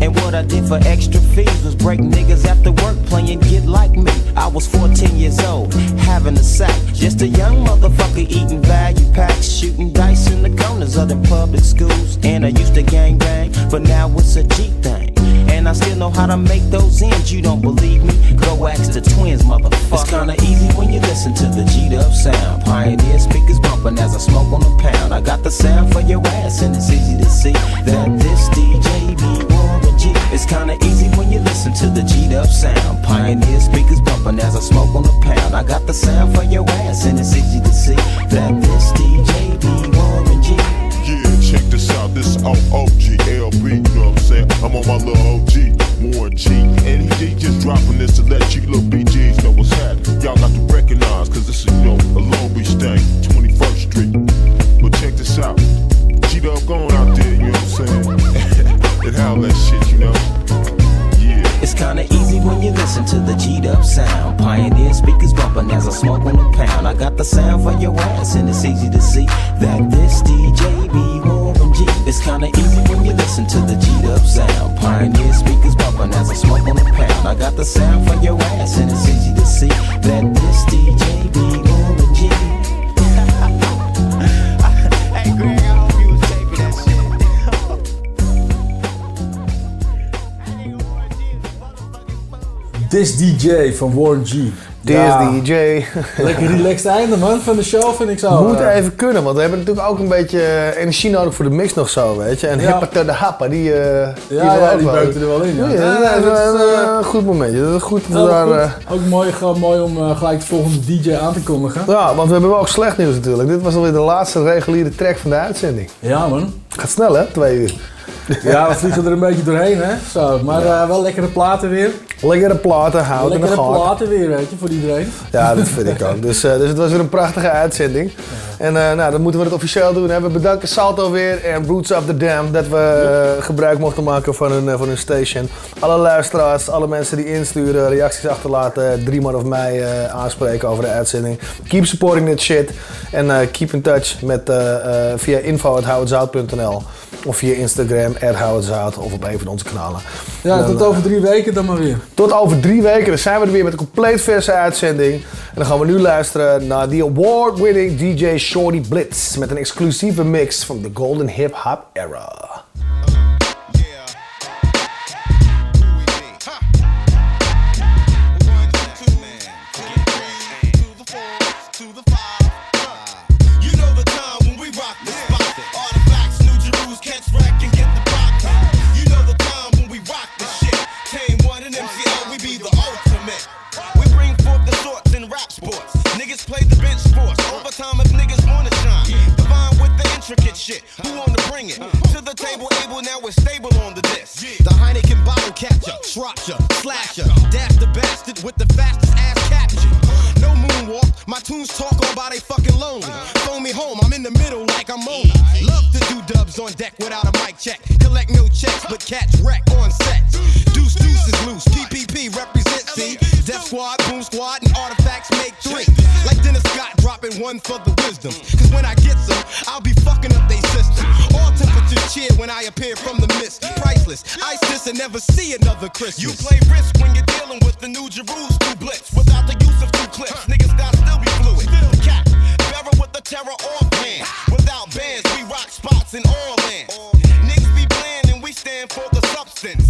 And what I did for extra fees was break niggas after work playing Get Like Me. I was 14 years old, having a sack. Just a young motherfucker eating value packs, shooting dice in the corners of the public schools. And I used to gang bang, but now it's a G thing. And I still know how to make those ends. You don't believe me? Go ask the twins, motherfucker. It's kinda easy when you listen to the G'd up sound. Pioneer speakers bumping as I smoke on the pound. I got the sound for your ass, and it's easy to see that this DJ G. It's kinda easy when you listen to the G'd up sound. Pioneer speakers bumping as I smoke on the pound. I got the sound for your ass, and it's easy to see that this DJ be Warren G. Yeah, check this out. This OOG LB, you know what I'm saying? I'm on my little OG. Warren G. And he just dropping this to let you little BGs know what's happening. Y'all got to recognize, cause this is, you know, a Long Beach thing, 21st Street. But check this out. G Dub going out there, you know what I'm saying? and how that shit, you know listen to the G'd up sound. Pioneer speakers bumping as I smoke on a pound. I got the sound for your ass, and it's easy to see that this DJ be Warren G. It's kinda easy when you listen to the G'd up sound. Pioneer speakers bumping as I smoke on a pound. I got the sound for your ass, and it's easy to see that this DJ This DJ van Warren G. This DJ. Lekker relaxed einde man van de show vind ik zo. Moet eh, even kunnen, want we hebben natuurlijk ook een beetje eh, energie nodig voor de mix nog zo, weet je. En Ja. Hippa de Happa, die, eh die, Ja, ja, er wel in, ja. Ja, Ja, dat is dat is, een goed momentje. Dat is goed om daar... goed. eh, Ook mooi, gewoon mooi om gelijk de volgende DJ aan te kondigen. ja, want we hebben wel ook slecht nieuws natuurlijk. Dit was alweer de laatste reguliere track van de uitzending. Ja man. Gaat snel hè, twee uur. Ja, we vliegen er een beetje doorheen hè. Zo, maar eh, wel lekkere platen weer. Lekkere platen, houden de Lekkere platen weer, weet je, voor iedereen. Ja, dat vind ik ook. Dus, eh, dus het was weer een prachtige uitzending. En eh, nou, dan moeten we het officieel doen. hè. We bedanken Salto weer en Roots of the Dam dat we gebruik mochten maken van hun, van hun station. Alle luisteraars, alle mensen die insturen, reacties achterlaten, drie man of mij aanspreken over de uitzending. Keep supporting this shit. En keep in touch met, via info.houhetzout.nl of via Instagram, @houhetzout of op een van onze kanalen. Ja, Dan, tot eh, over drie weken dan maar weer. tot over drie weken, dan zijn we er weer met een compleet verse uitzending. En dan gaan we nu luisteren naar die award-winning DJ Shorty Blitz met een exclusieve mix van de Golden Hip Hop Era. Catch wreck on set. Deuce Deuce is loose, PPP represent C. Death Squad, Boom Squad, and artifacts make three. Like Dennis Scott dropping one for the wisdom. Cause when I get some, I'll be fucking up they system. All temperatures cheer when I appear from the mist. Priceless, ice this and never see another Christmas. You play risk when you're dealing with the new Jerus, two blitz. Without the use of two clips, for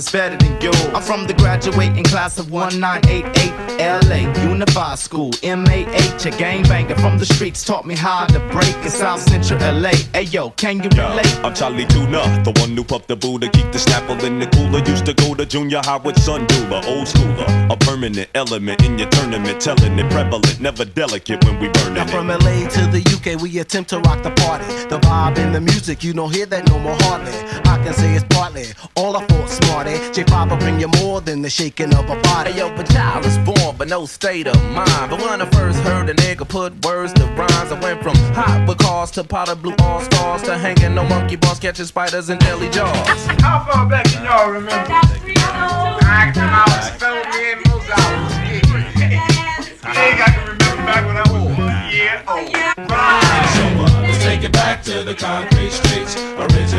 is better than yours. I'm from the graduating class of 1988 LA Unified School, MAH, a gangbanger from the streets taught me how to break in South Central LA. Hey yo, can you relate? I'm Chali 2na, the one who puffed the Buddha, keep the snapple in the cooler. Used to go to junior high with Sun Dula, old schooler. A permanent element in your tournament, telling it prevalent, never delicate when we burning Now it. from LA to the UK, we attempt to rock the party. The vibe and the music, you don't hear that no more hardly. I can say it's partly all I thought smarty. J5 will bring you more than the shaking of a body. Hey yo, but child is born, but no state of mind. But when I first heard a nigga put words to rhymes, I went from hot with cars to powder blue all stars to hanging on monkey bars, catching spiders and jelly jaws. How far back can y'all remember? I come out, spell me in Mozart. I think I can remember back when I was one year old. So uh, let's take it back to the concrete streets.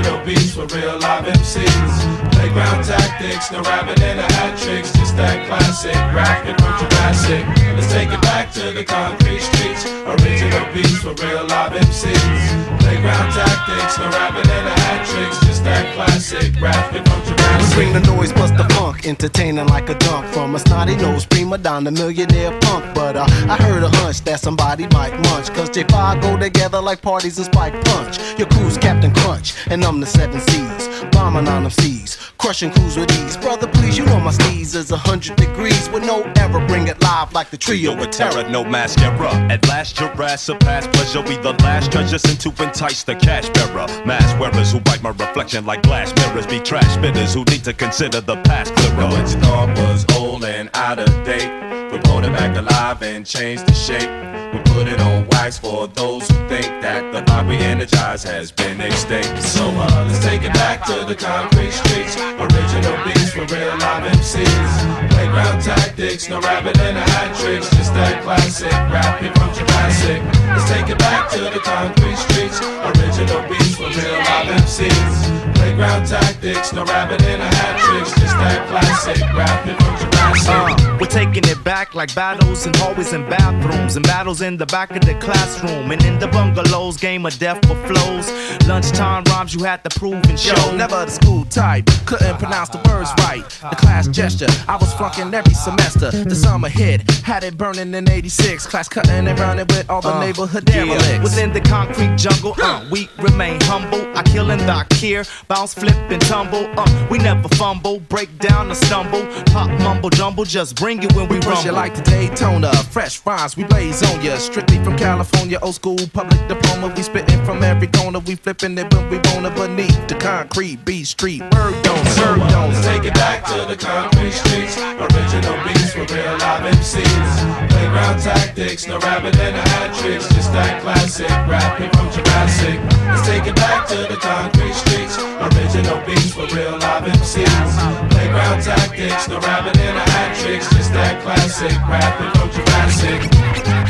Original beats for real live MCs. Playground tactics, no rapping and a hat tricks. Just that classic graphic from Jurassic. Let's take it back to the concrete streets. Original beats for real live MCs. Playground tactics, no rapping and a hat tricks. Just that classic graphic from Jurassic. bring the noise, bust the funk, entertaining like a dunk from a snotty nose prima donna, millionaire punk. But uh, I heard a hunch that somebody might munch, cause J5 go together like parties and spike punch. Your crew's Captain Crunch, and I'm the seven seas, bombing on them seas, crushing crews with ease. Brother, please, you know my sneeze is a hundred degrees with no error. Bring it live like the trio Trio of with terror, terror. no mascara. At last, your ass surpass pleasure. We the last treasure sent to entice the cash bearer. Mask wearers who bite my reflection like glass mirrors. Be trash spitters who need to consider the past clearer. Know what you thought was old and out of date. We pulled it back alive and changed the shape. We put it on wax for those who think that the pop we energize has been extinct. So uh, let's take it back to the concrete streets. Original beats for real live MCs. Playground tactics, no rabbit and a hat tricks. Just that classic rapping from Jurassic. Let's take it back to the concrete streets. Original beats for real live MCs. Playground tactics, no rabbit and a hat tricks. Just that classic rapping from Jurassic. Uh, we're taking it back like battles and hallways and bathrooms and battles in the back of the classroom and in the bungalows. Game of death for flows. Lunchtime rhymes you had to prove and show. Yo, never the school type, couldn't pronounce the words right. The class gesture, I was flunking every semester. The summer hit, had it burning in 86. Class cutting and running with all the Uh, neighborhood yeah. Within the concrete jungle, uh, we remain humble. I kill and dock here, bounce, flip and tumble. Uh, we never fumble, break down or stumble. Pop, mumble, jumble, just bring it when we We rush rumble. you like the Daytona, fresh rhymes, we blaze on ya. Strictly from California, old school, public diploma. We spitting from every corner, we flipping it when we wanna. Beneath the concrete, B Street, word don't So uh, don't let's take it back to the concrete streets. Original beats for real live MCs. Playground tactics, no rabbit and a hat tricks. Just that classic rapping from Jurassic. Let's take it back to the concrete streets. Original beats for real live MCs. Playground tactics, no rabbit and a hat tricks. Just that classic rapping from Jurassic.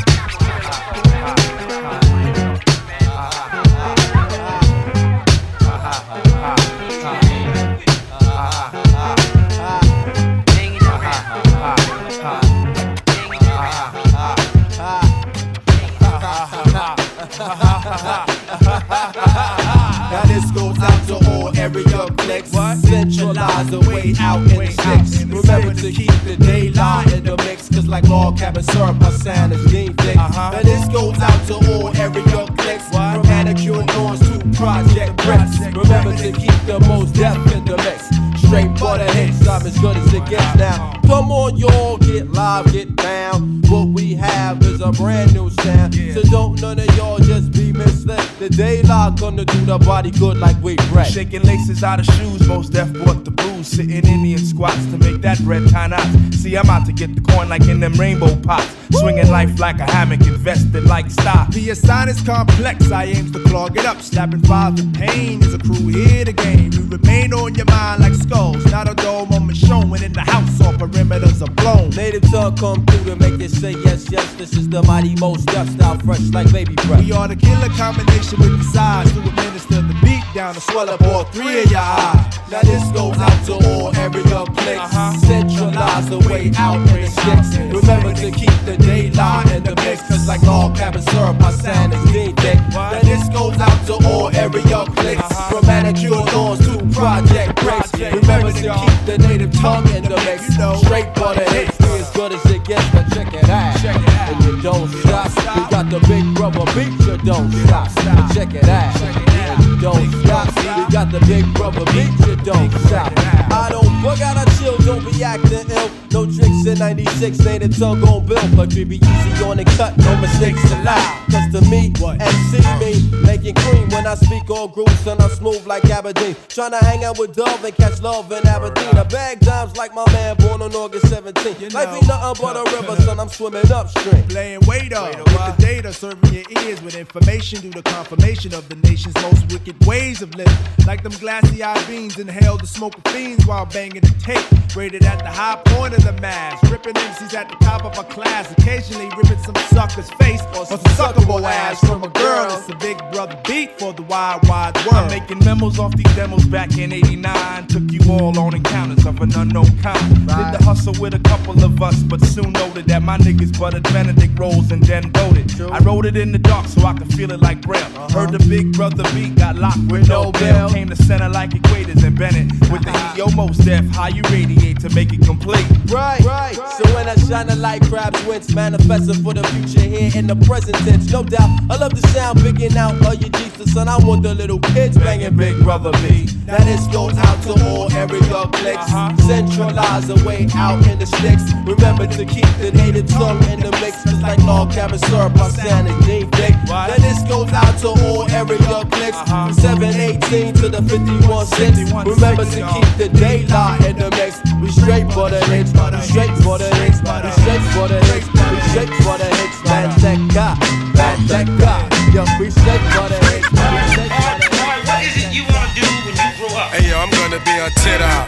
Out to all area clicks. Centralize the way out in the six. Remember to keep the De La in the mix. Cause like all cabin syrup, my sound is deemed thick. Now this goes out to all area clicks. From manicure lawns to project bricks. Remember to keep the Mos Def in the mix. Straight for the hits, I'm as good as it gets now. Come on, y'all, get live, get down. What we have is a brand new sound. So don't none of y'all just be misled. The daylight gonna do the body good like we bread. Shaking laces out of shoes, Mos Def bought the booze. Sitting Indian squats to make that bread tie knots. See, I'm out to get the coin like in them rainbow pots. Swinging life like a hammock, invested like stock. The assignment's complex, I aim to clog it up. Slapping five in pain is a crew here to game. We remain on your mind like not a dull moment showing in the house. All perimeters are blown. Native tongue come through to make it say yes, yes. This is the mighty Mos Def style, fresh like baby breath. We are the killer combination with the size to administer the beat down to swell up all three of your eyes. Now this goes out to all area clicks. Uh-huh. Centralize the way out in the sticks. Remember to keep the De La in the mix. Cause like all cabin syrup, my sound is deep thick. Now this goes out to all area clicks. Uh-huh. From manicure lawns to project breaks. Remember to keep the native tongue in the mix. Straight for the hits, be as good as it gets, but check it out. And you don't stop. We got the big rubber beat, you don't stop. But check it out. And you don't stop. We got the big rubber beat, you don't stop. I don't bug out, I chill, don't be acting ill. No tricks in 96, native tongue on bill. Country be easy on the cut, no mistakes allowed. Cause to me, and see me, making cream when I speak all grooves and I'm smooth like Aberdeen. Tryna hang out with Dove and catch love in Aberdeen. I bag dimes like my man born on August 17th. Life ain't nothing but a river, son, I'm swimming upstream. Playing waiter with the data, serving your ears with information due to confirmation of the nation's most wicked ways of living. Like them glassy eyed beans, inhale the smoke of fiends while banging the tape. Rated at the high point of the mass, ripping MCs at the top of a class. Occasionally ripping some sucker's face or some suckable ass from a girl. It's a big brother beat for the wide, wide world. I'm making memos off these demos back in 89. Took you all on encounters of an unknown kind. Did the hustle with a couple of us, but soon noted that my niggas buttered Benedict rolls and then voted. I wrote it in the dark so I could feel it like braille. Uh-huh. Heard the big brother beat, got locked with no bail. Came to center like equators and Bennett with the uh-huh. heat. Yo, most how you radiate to make it complete. Right, right. So when I shine a light, crabs wince, manifesting for the future here in the present tense. No doubt, I love the sound bigging out of your G the son. I want the little kids banging Big Brother beat. Now this goes out to all area clicks. Uh-huh. Centralize the way out in the sticks. Remember to keep the native tongue in the mix. Just like all cabin syrup, my sound is deep thick. Now this goes out to all area clicks. Uh-huh. From 718 to the 51 6. Remember to keep the De La in the mix. We straight for the hits. We straight for the hits. We straight for the hits. We straight for the hits. Man, that guy. Man, that guy. Yo, we straight for the hits. We straight for the hits. What is it you wanna do when you grow up? Hey yo, I'm gonna be on tit out.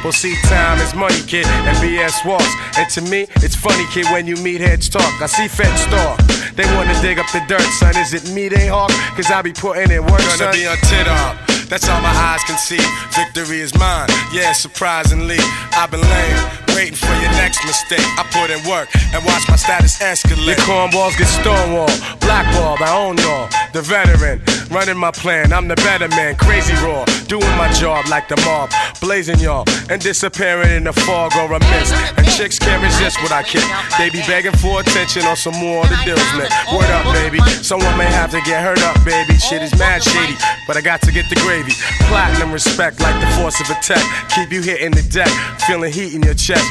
See, time is money, kid, and BS walks. And to me, it's funny, kid, when you meet heads talk. I see feds talk. They wanna dig up the dirt, son. Is it me they hawk? Cause I be putting in work, Gonna son. be on tit up. That's all my eyes can see. Victory is mine, yeah, surprisingly. I've been laying, waiting for your next mistake. I put in work and watch my status escalate. Your cornballs get stonewalled, blackballed, I own y'all. The veteran, running my plan, I'm the better man. Crazy raw, doing my job like the mob. Blazing y'all, and disappearing in the fog or a mist. And chicks can't resist what I kick. They be begging for attention on some more of the deals, man. Word up, baby. Someone may have to get hurt up, baby. Shit is mad shady, but I got to get the gravy. Platinum respect like the force of a tech. Keep you hitting the deck, feeling heat in your chest.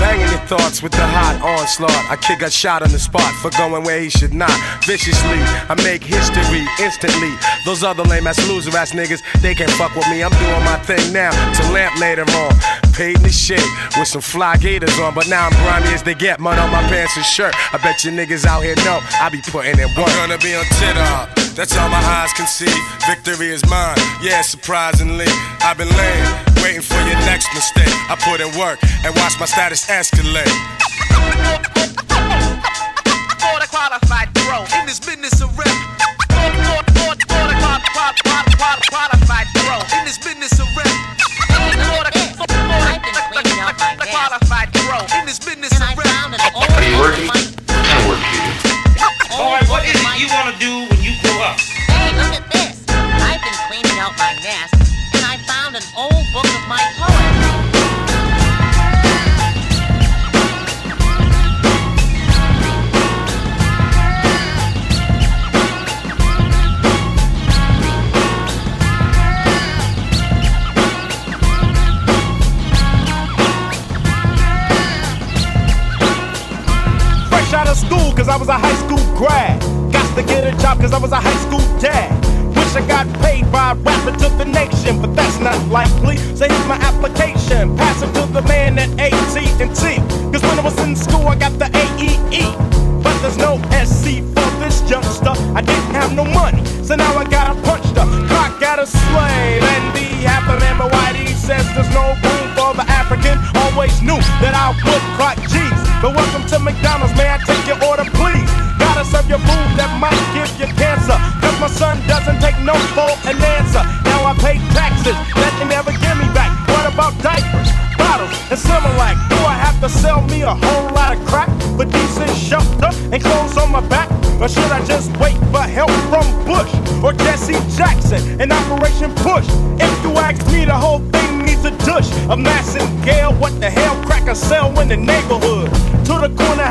Banging your thoughts with the hot onslaught. I kick a shot on the spot for going where he should not. Viciously, I make history instantly. Those other lame ass loser ass niggas, they can't fuck with me. I'm doing my thing now to lamp later on. Paid in the shit with some fly gators on, but now I'm grimy as they get. Mud on my pants and shirt. I bet you niggas out here know I be putting in work. I'm gonna be on Titter. That's all my eyes can see. Victory is mine. Yeah, surprisingly. I've been laying, waiting for your next mistake. I put in work and watch my status escalate. Border qualified pro in this business of rap. Border qualified pro in this business of rap. Border qualified pro in this business of rap. Are you working? What kind of work you. All right, what is it you want to do of school, cause I was a high school grad. Got to get a job, cause I was a high school dad. Wish I got paid by a rapper to the nation, but that's not likely. So here's my application. Pass it to the man at AT&T. Cause when I was in school, I got the AEE. But there's no SC for this youngster. I didn't have no money, so now I gotta punch the clock at a slave and be. Remember why he says there's no room for the African. Always knew that I would Or should I just wait for help from Bush or Jesse Jackson and Operation Push? If you ask me, the whole thing needs a douche of Massengill. What the hell Crack a cell in the neighborhood? To the corner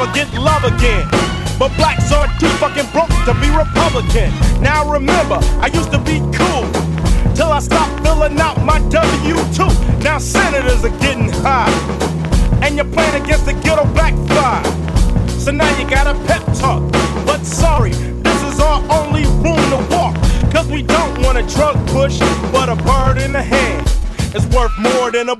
never get love again. But blacks are too fucking broke to be Republican. Now remember, I used to be cool. Till I stopped filling out my W2. Now senators are getting high. And your plan against the ghetto backfire. So now you got a pep talk. But sorry, this is our only room to walk. Cause we don't want a drug push, but a bird in the hand is worth more than a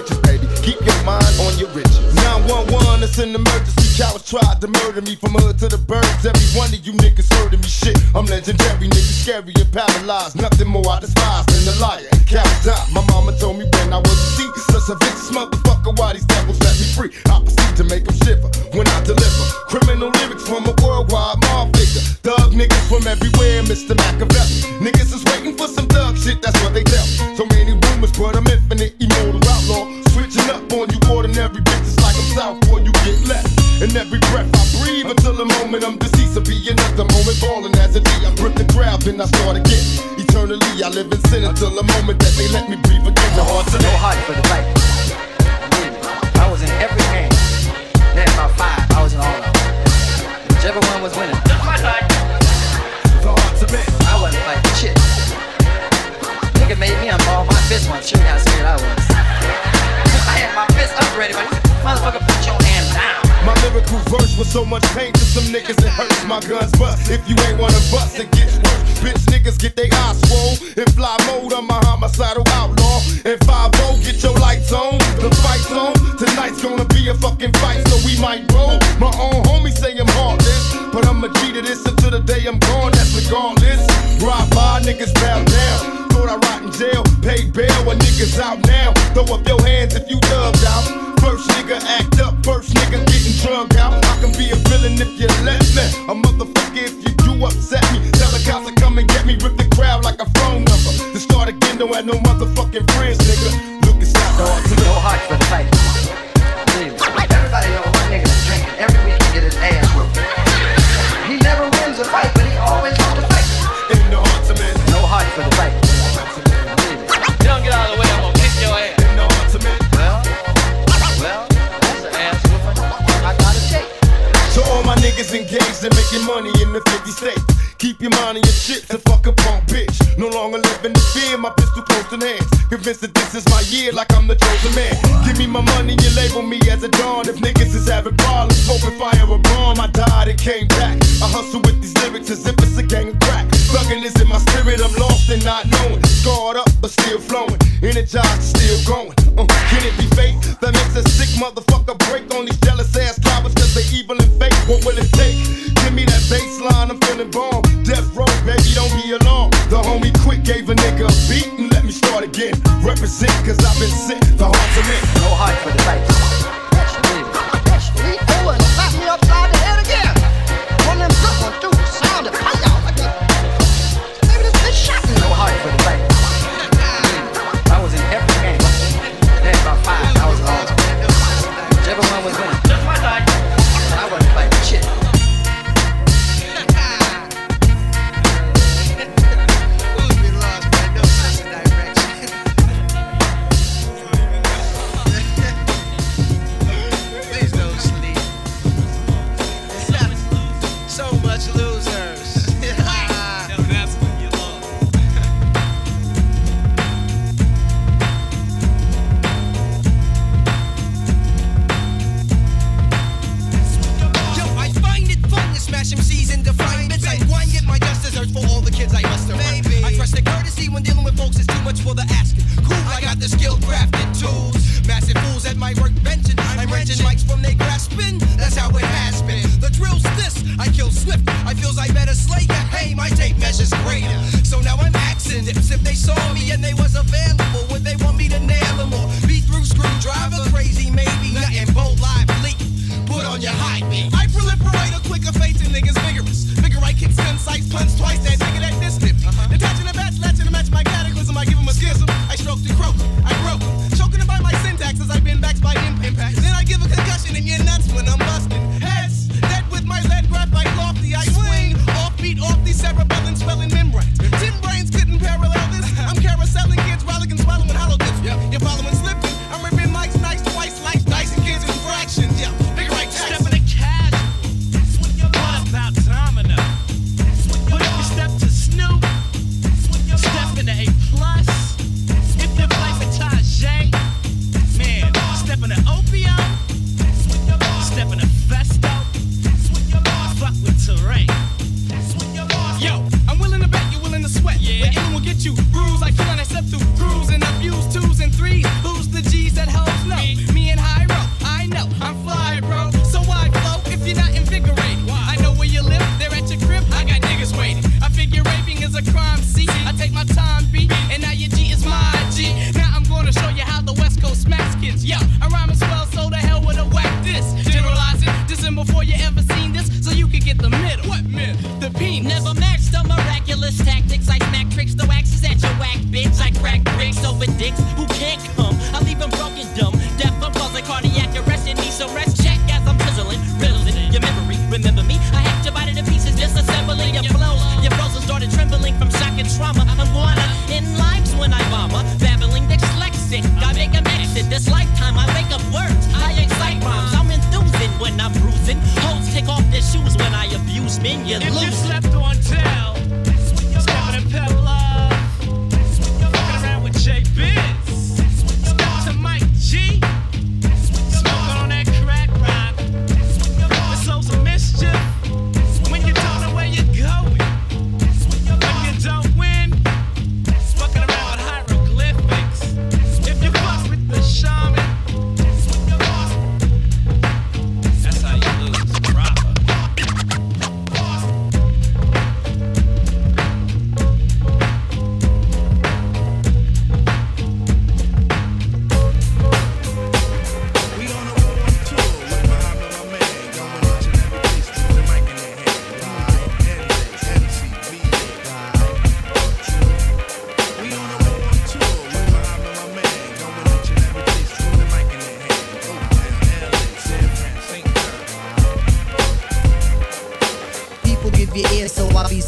riches, baby. Keep your mind on your riches. 911, it's an emergency. Cowards tried to murder me from hood to the birds. Every one of you niggas heard of me shit. I'm legendary, niggas scary and paralyzed. Nothing more I despise than a liar and coward die. My mama told me when I was a seed, such a vicious motherfucker. Why these devils set me free? I proceed to make them shiver when I deliver. Criminal lyrics from a worldwide mob figure. Thug niggas from everywhere, Mr. Machiavelli. Niggas is waiting for some thug shit, that's what they tell. So many rumors, but I'm infinite, up on you ordinary bitches like I'm south, boy, you get left. And every breath I breathe until the moment I'm deceased will be another moment falling as a D. I rip the crowd, then I start again. Eternally, I live in sin until the moment that they let me breathe again. No hard to No heart for the fight. I was in every game. Then about five, I was in all of them. Whichever one was winning. The hard to miss. I wasn't fighting shit. Nigga made me unball my fist once. Show you how scared I was. My fist up ready, motherfucker put your down. My lyrical verse was so much pain to some niggas it hurts my guns bust. If you ain't wanna bust, it gets worse. Bitch niggas get they eyes swole. In fly mode, I'm a homicidal outlaw. And 5 get your lights on. The fight's on. Tonight's gonna be a fucking fight, so we might roll. My own homies say I'm heartless. But I'm a G to this until the day I'm gone, that's regardless. Ride by, niggas bow down. I rot in jail, paid bail when niggas out now. Throw up your hands if you dubbed out. First nigga act up, first nigga getting drugged out. I can be a villain if you let me. A motherfucker if you do upset me. Tell the cops to come and get me, rip the crowd like a phone number. To start again, don't have no motherfucking friends, nigga. Look, it's not hard to No heart for the fight. Everybody know one nigga that's drinking every week he get his ass whooped. Niggas engaged in making money in the 50 states. Keep your mind on your shit and fuck a punk bitch. No longer living in fear, my pistol close to hands. Convinced that this is my year like I'm the chosen man. Give me my money and label me as a dawn. If niggas is having problems, smoking fire a bomb, I died and came back. I hustle with these lyrics as if it's a gang of crack. Thugging is in my spirit, I'm lost and not knowing. Scarred up but still flowing. Energized, still going. Uh, can it be fate that makes a sick motherfucker break on these jealous ass cowards fake? What will it take? Give me that bass line, I'm feeling bomb. Death row, baby, don't be alarmed. The homie quick gave a nigga a beat and let me start again. Represent cause I've been sent the heart to men. No heart for the fight.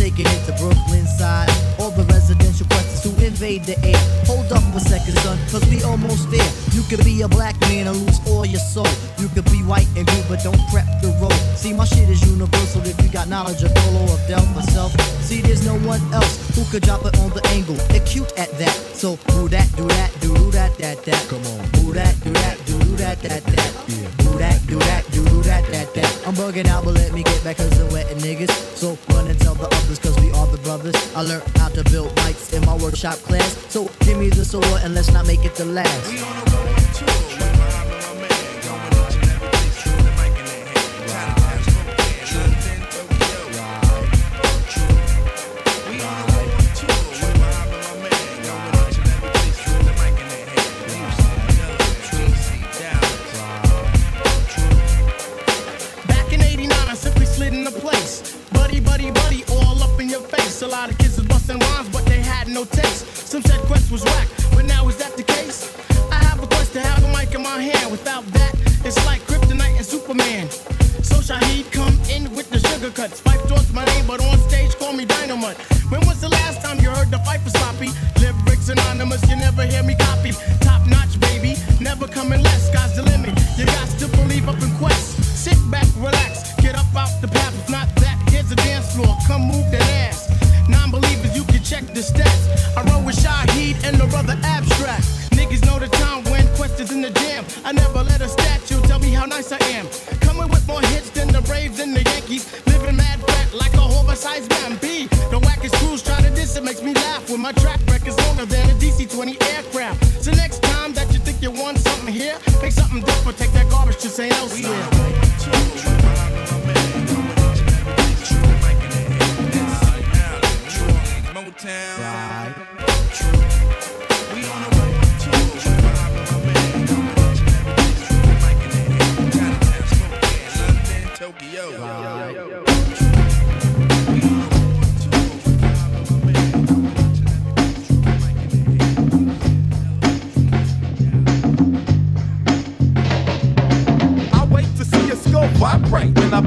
Taking it to Brooklyn side. All the residential questions to invade the air. Hold up for a second, son, cause we almost there. You could be a black man and lose all your soul. You could be white and blue, but don't prep the road. See, my shit is universal if you got knowledge of Dolo or Del myself. See, there's no one else who could drop it on the angle. They're cute at that. So, do that, do that, do that, that, that. Come on. Do that, do that, do that, that, that. Do that, do that, do do that, that, that. I'm bugging out, but let me get back cause I'm wetting niggas. So, run and tell the others cause we are the brothers. I learned how to build mics in my workshop class. So, give me the sword and let's not make it the last. More hits than the Braves and the Yankees. Living mad fat like a oversized man. B. The wackest crews try to diss it makes me laugh. When my track record's longer than a DC-20 aircraft. So next time that you think you want something here, make something different. Take that garbage to say elsewhere. I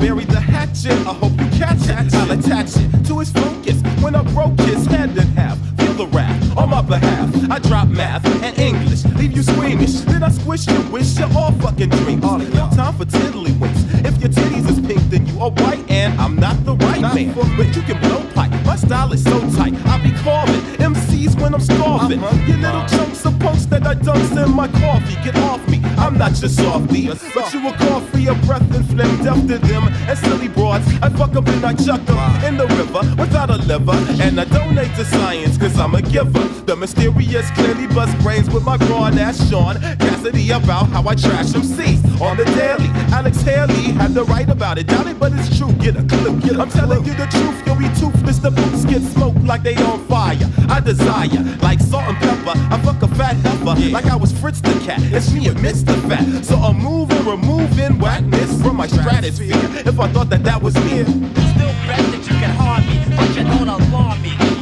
bury the hatchet. I hope you catch it. I'll attach it to his focus when I broke his head in half. Feel the wrath on my behalf. I drop math and English, leave you squeamish. Then I squish your wish you all fucking dreams. No time for tiddlywinks. If your titties is pink, then you are white, and I'm not the right man. But you can blow pipe. My style is so tight. I be carving MCs when I'm starving. You little chunks of punks that I dumps in my coffee. Get off me. I'm not your softy, but you a coffee, a breath and phlegm, deaf to them. And silly broads, I fuck up and I chuck them in the river without a liver. And I donate to science, cause I'm a giver. The mysterious clearly bust brains with my broad ass Sean Cassidy about how I trash them seats on the daily. Alex Haley had to write about it, doubt it, but it's true. Get a clue. I'm telling you the truth, you'll be toothless. The boots get smoked like they on fire. I desire, like salt and pepper. I fuck a fat heifer, like I was Fritz the cat. It's me amidst the fat. So I'm moving, removing whackness from my stratosphere. If I thought that that was me, Still bet that you can harm me, but you don't alarm me.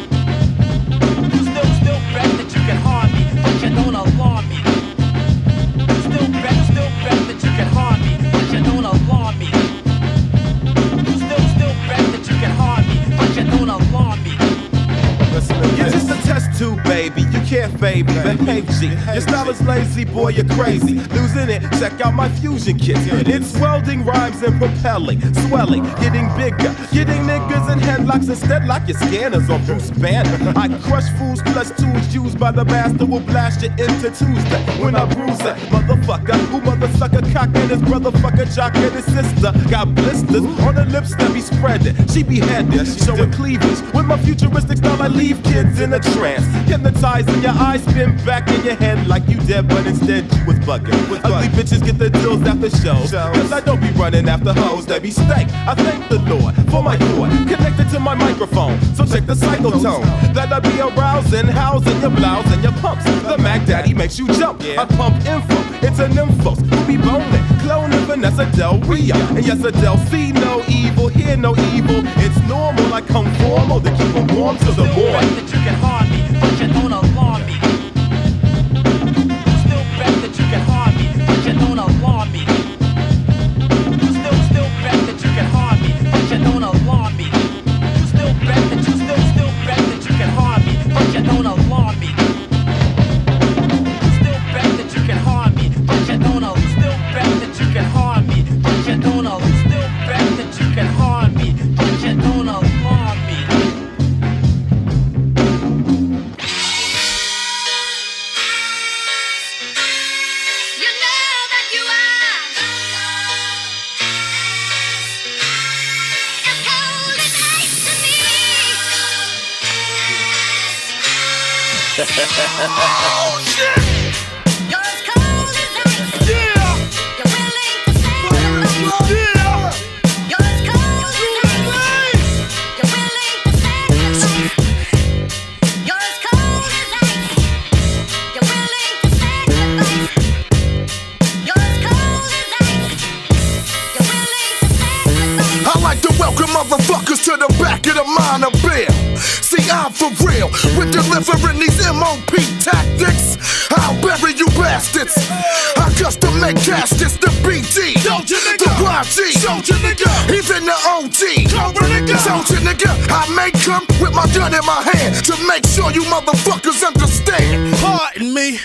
Baby. You can't fade me, behave G. Your style is lazy, boy, you're crazy. Losing it, check out my fusion kit. It's welding rhymes and propelling, swelling, getting bigger, getting niggas in headlocks instead like your scanners on Bruce Banner. I crush fools plus tools used by the master will blast you into Tuesday. When I bruise that motherfucker, who mother sucker cock and his brother fucker jock and his sister got blisters on the lips that be spreading. She be headed, showing cleavage. With my futuristic style, I leave kids in a trance. Hypnotizing your eyes, spin back in your head like you dead, but instead you was bugging. Ugly bitches get the deals after shows. Cause I don't be running after hoes, they be stank. I thank the Lord for my cord connected to my microphone. So check the cyclotone that I be arousing, housing your blouse and your pumps. The Mac Daddy makes you jump. I pump info it's into nymphos who be boning, cloning Vanessa Del Rio. And yes, Adele, see no evil, hear no evil. It's normal, I come formal to keep 'em warm to the morning. that you can harm oh shit! I'm for real with delivering these MOP tactics. I'll bury you bastards. I custom make caskets, the BG, the YG, even the OG. Soldier nigga, I make come with my gun in my hand to make sure you motherfuckers understand. Pardon me.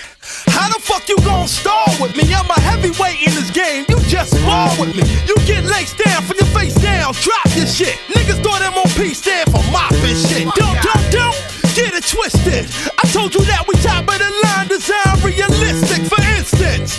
How the fuck you gon' stall with me? I'm a heavyweight in this game. You just spar with me. You get laced down from your face down. Drop your shit. Niggas thought MOP stand for mopping shit. Don't, don't, don't get it twisted. I told you that we top of the line, design realistic. For instance,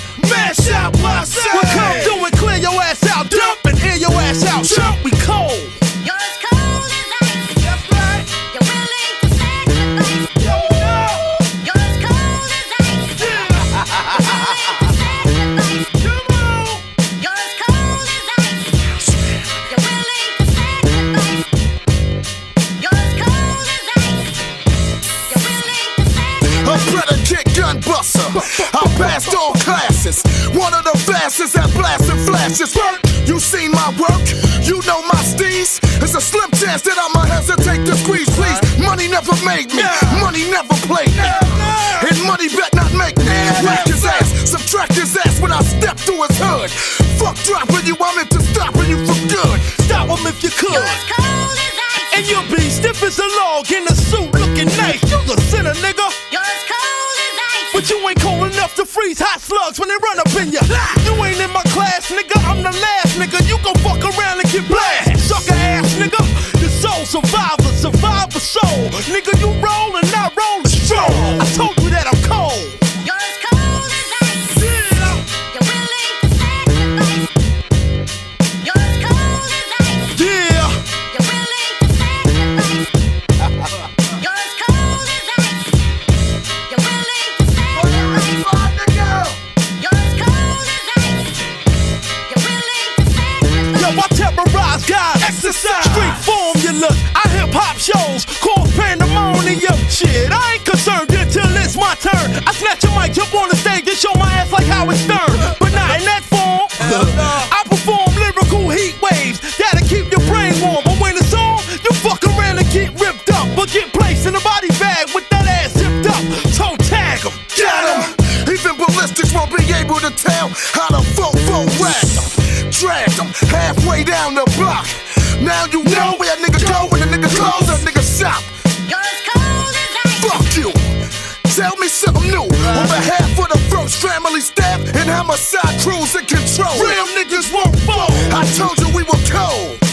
I passed all classes. One of the fastest at blasting flashes. You seen my work? You know my steez? It's a slim chance that I'ma hesitate to squeeze, please. Money never made me. Money never played me. And money bet not make me. Whack his ass, subtract his ass when I step through his hood. Fuck dropping you, I'm into stopping you for good. Stop him if you could. And you'll be stiff as a log in a suit looking nice. You the sinner, nigga. Enough to freeze hot slugs when they run up in ya. You ain't in my class, nigga. I'm the last nigga. You gon' fuck around and get blasted. Sucker ass, nigga. The soul survivor, survivor soul. Nigga, you roll and I roll the stroll. I told formulas. I hip hop shows. Cause pandemonium. Shit, I ain't concerned until it's my turn. I snatch a mic, jump on the stage, and show my ass like Howard Stern. But not in that form. I perform lyrical heat waves that'll keep your brain warm. But when it's on, you fuck around and get ripped up. But get placed in a body bag with that ass zipped up. Toe tag 'em. Get him! Even ballistics won't be able to tell how to fofo rag them. Drag them halfway down the block. Now you know where a nigga go when a nigga close a nigga shop. Fuck you. Tell me something new. On behalf of the first family staff and how much side crews in control. Real niggas won't fall. I told you we were cold.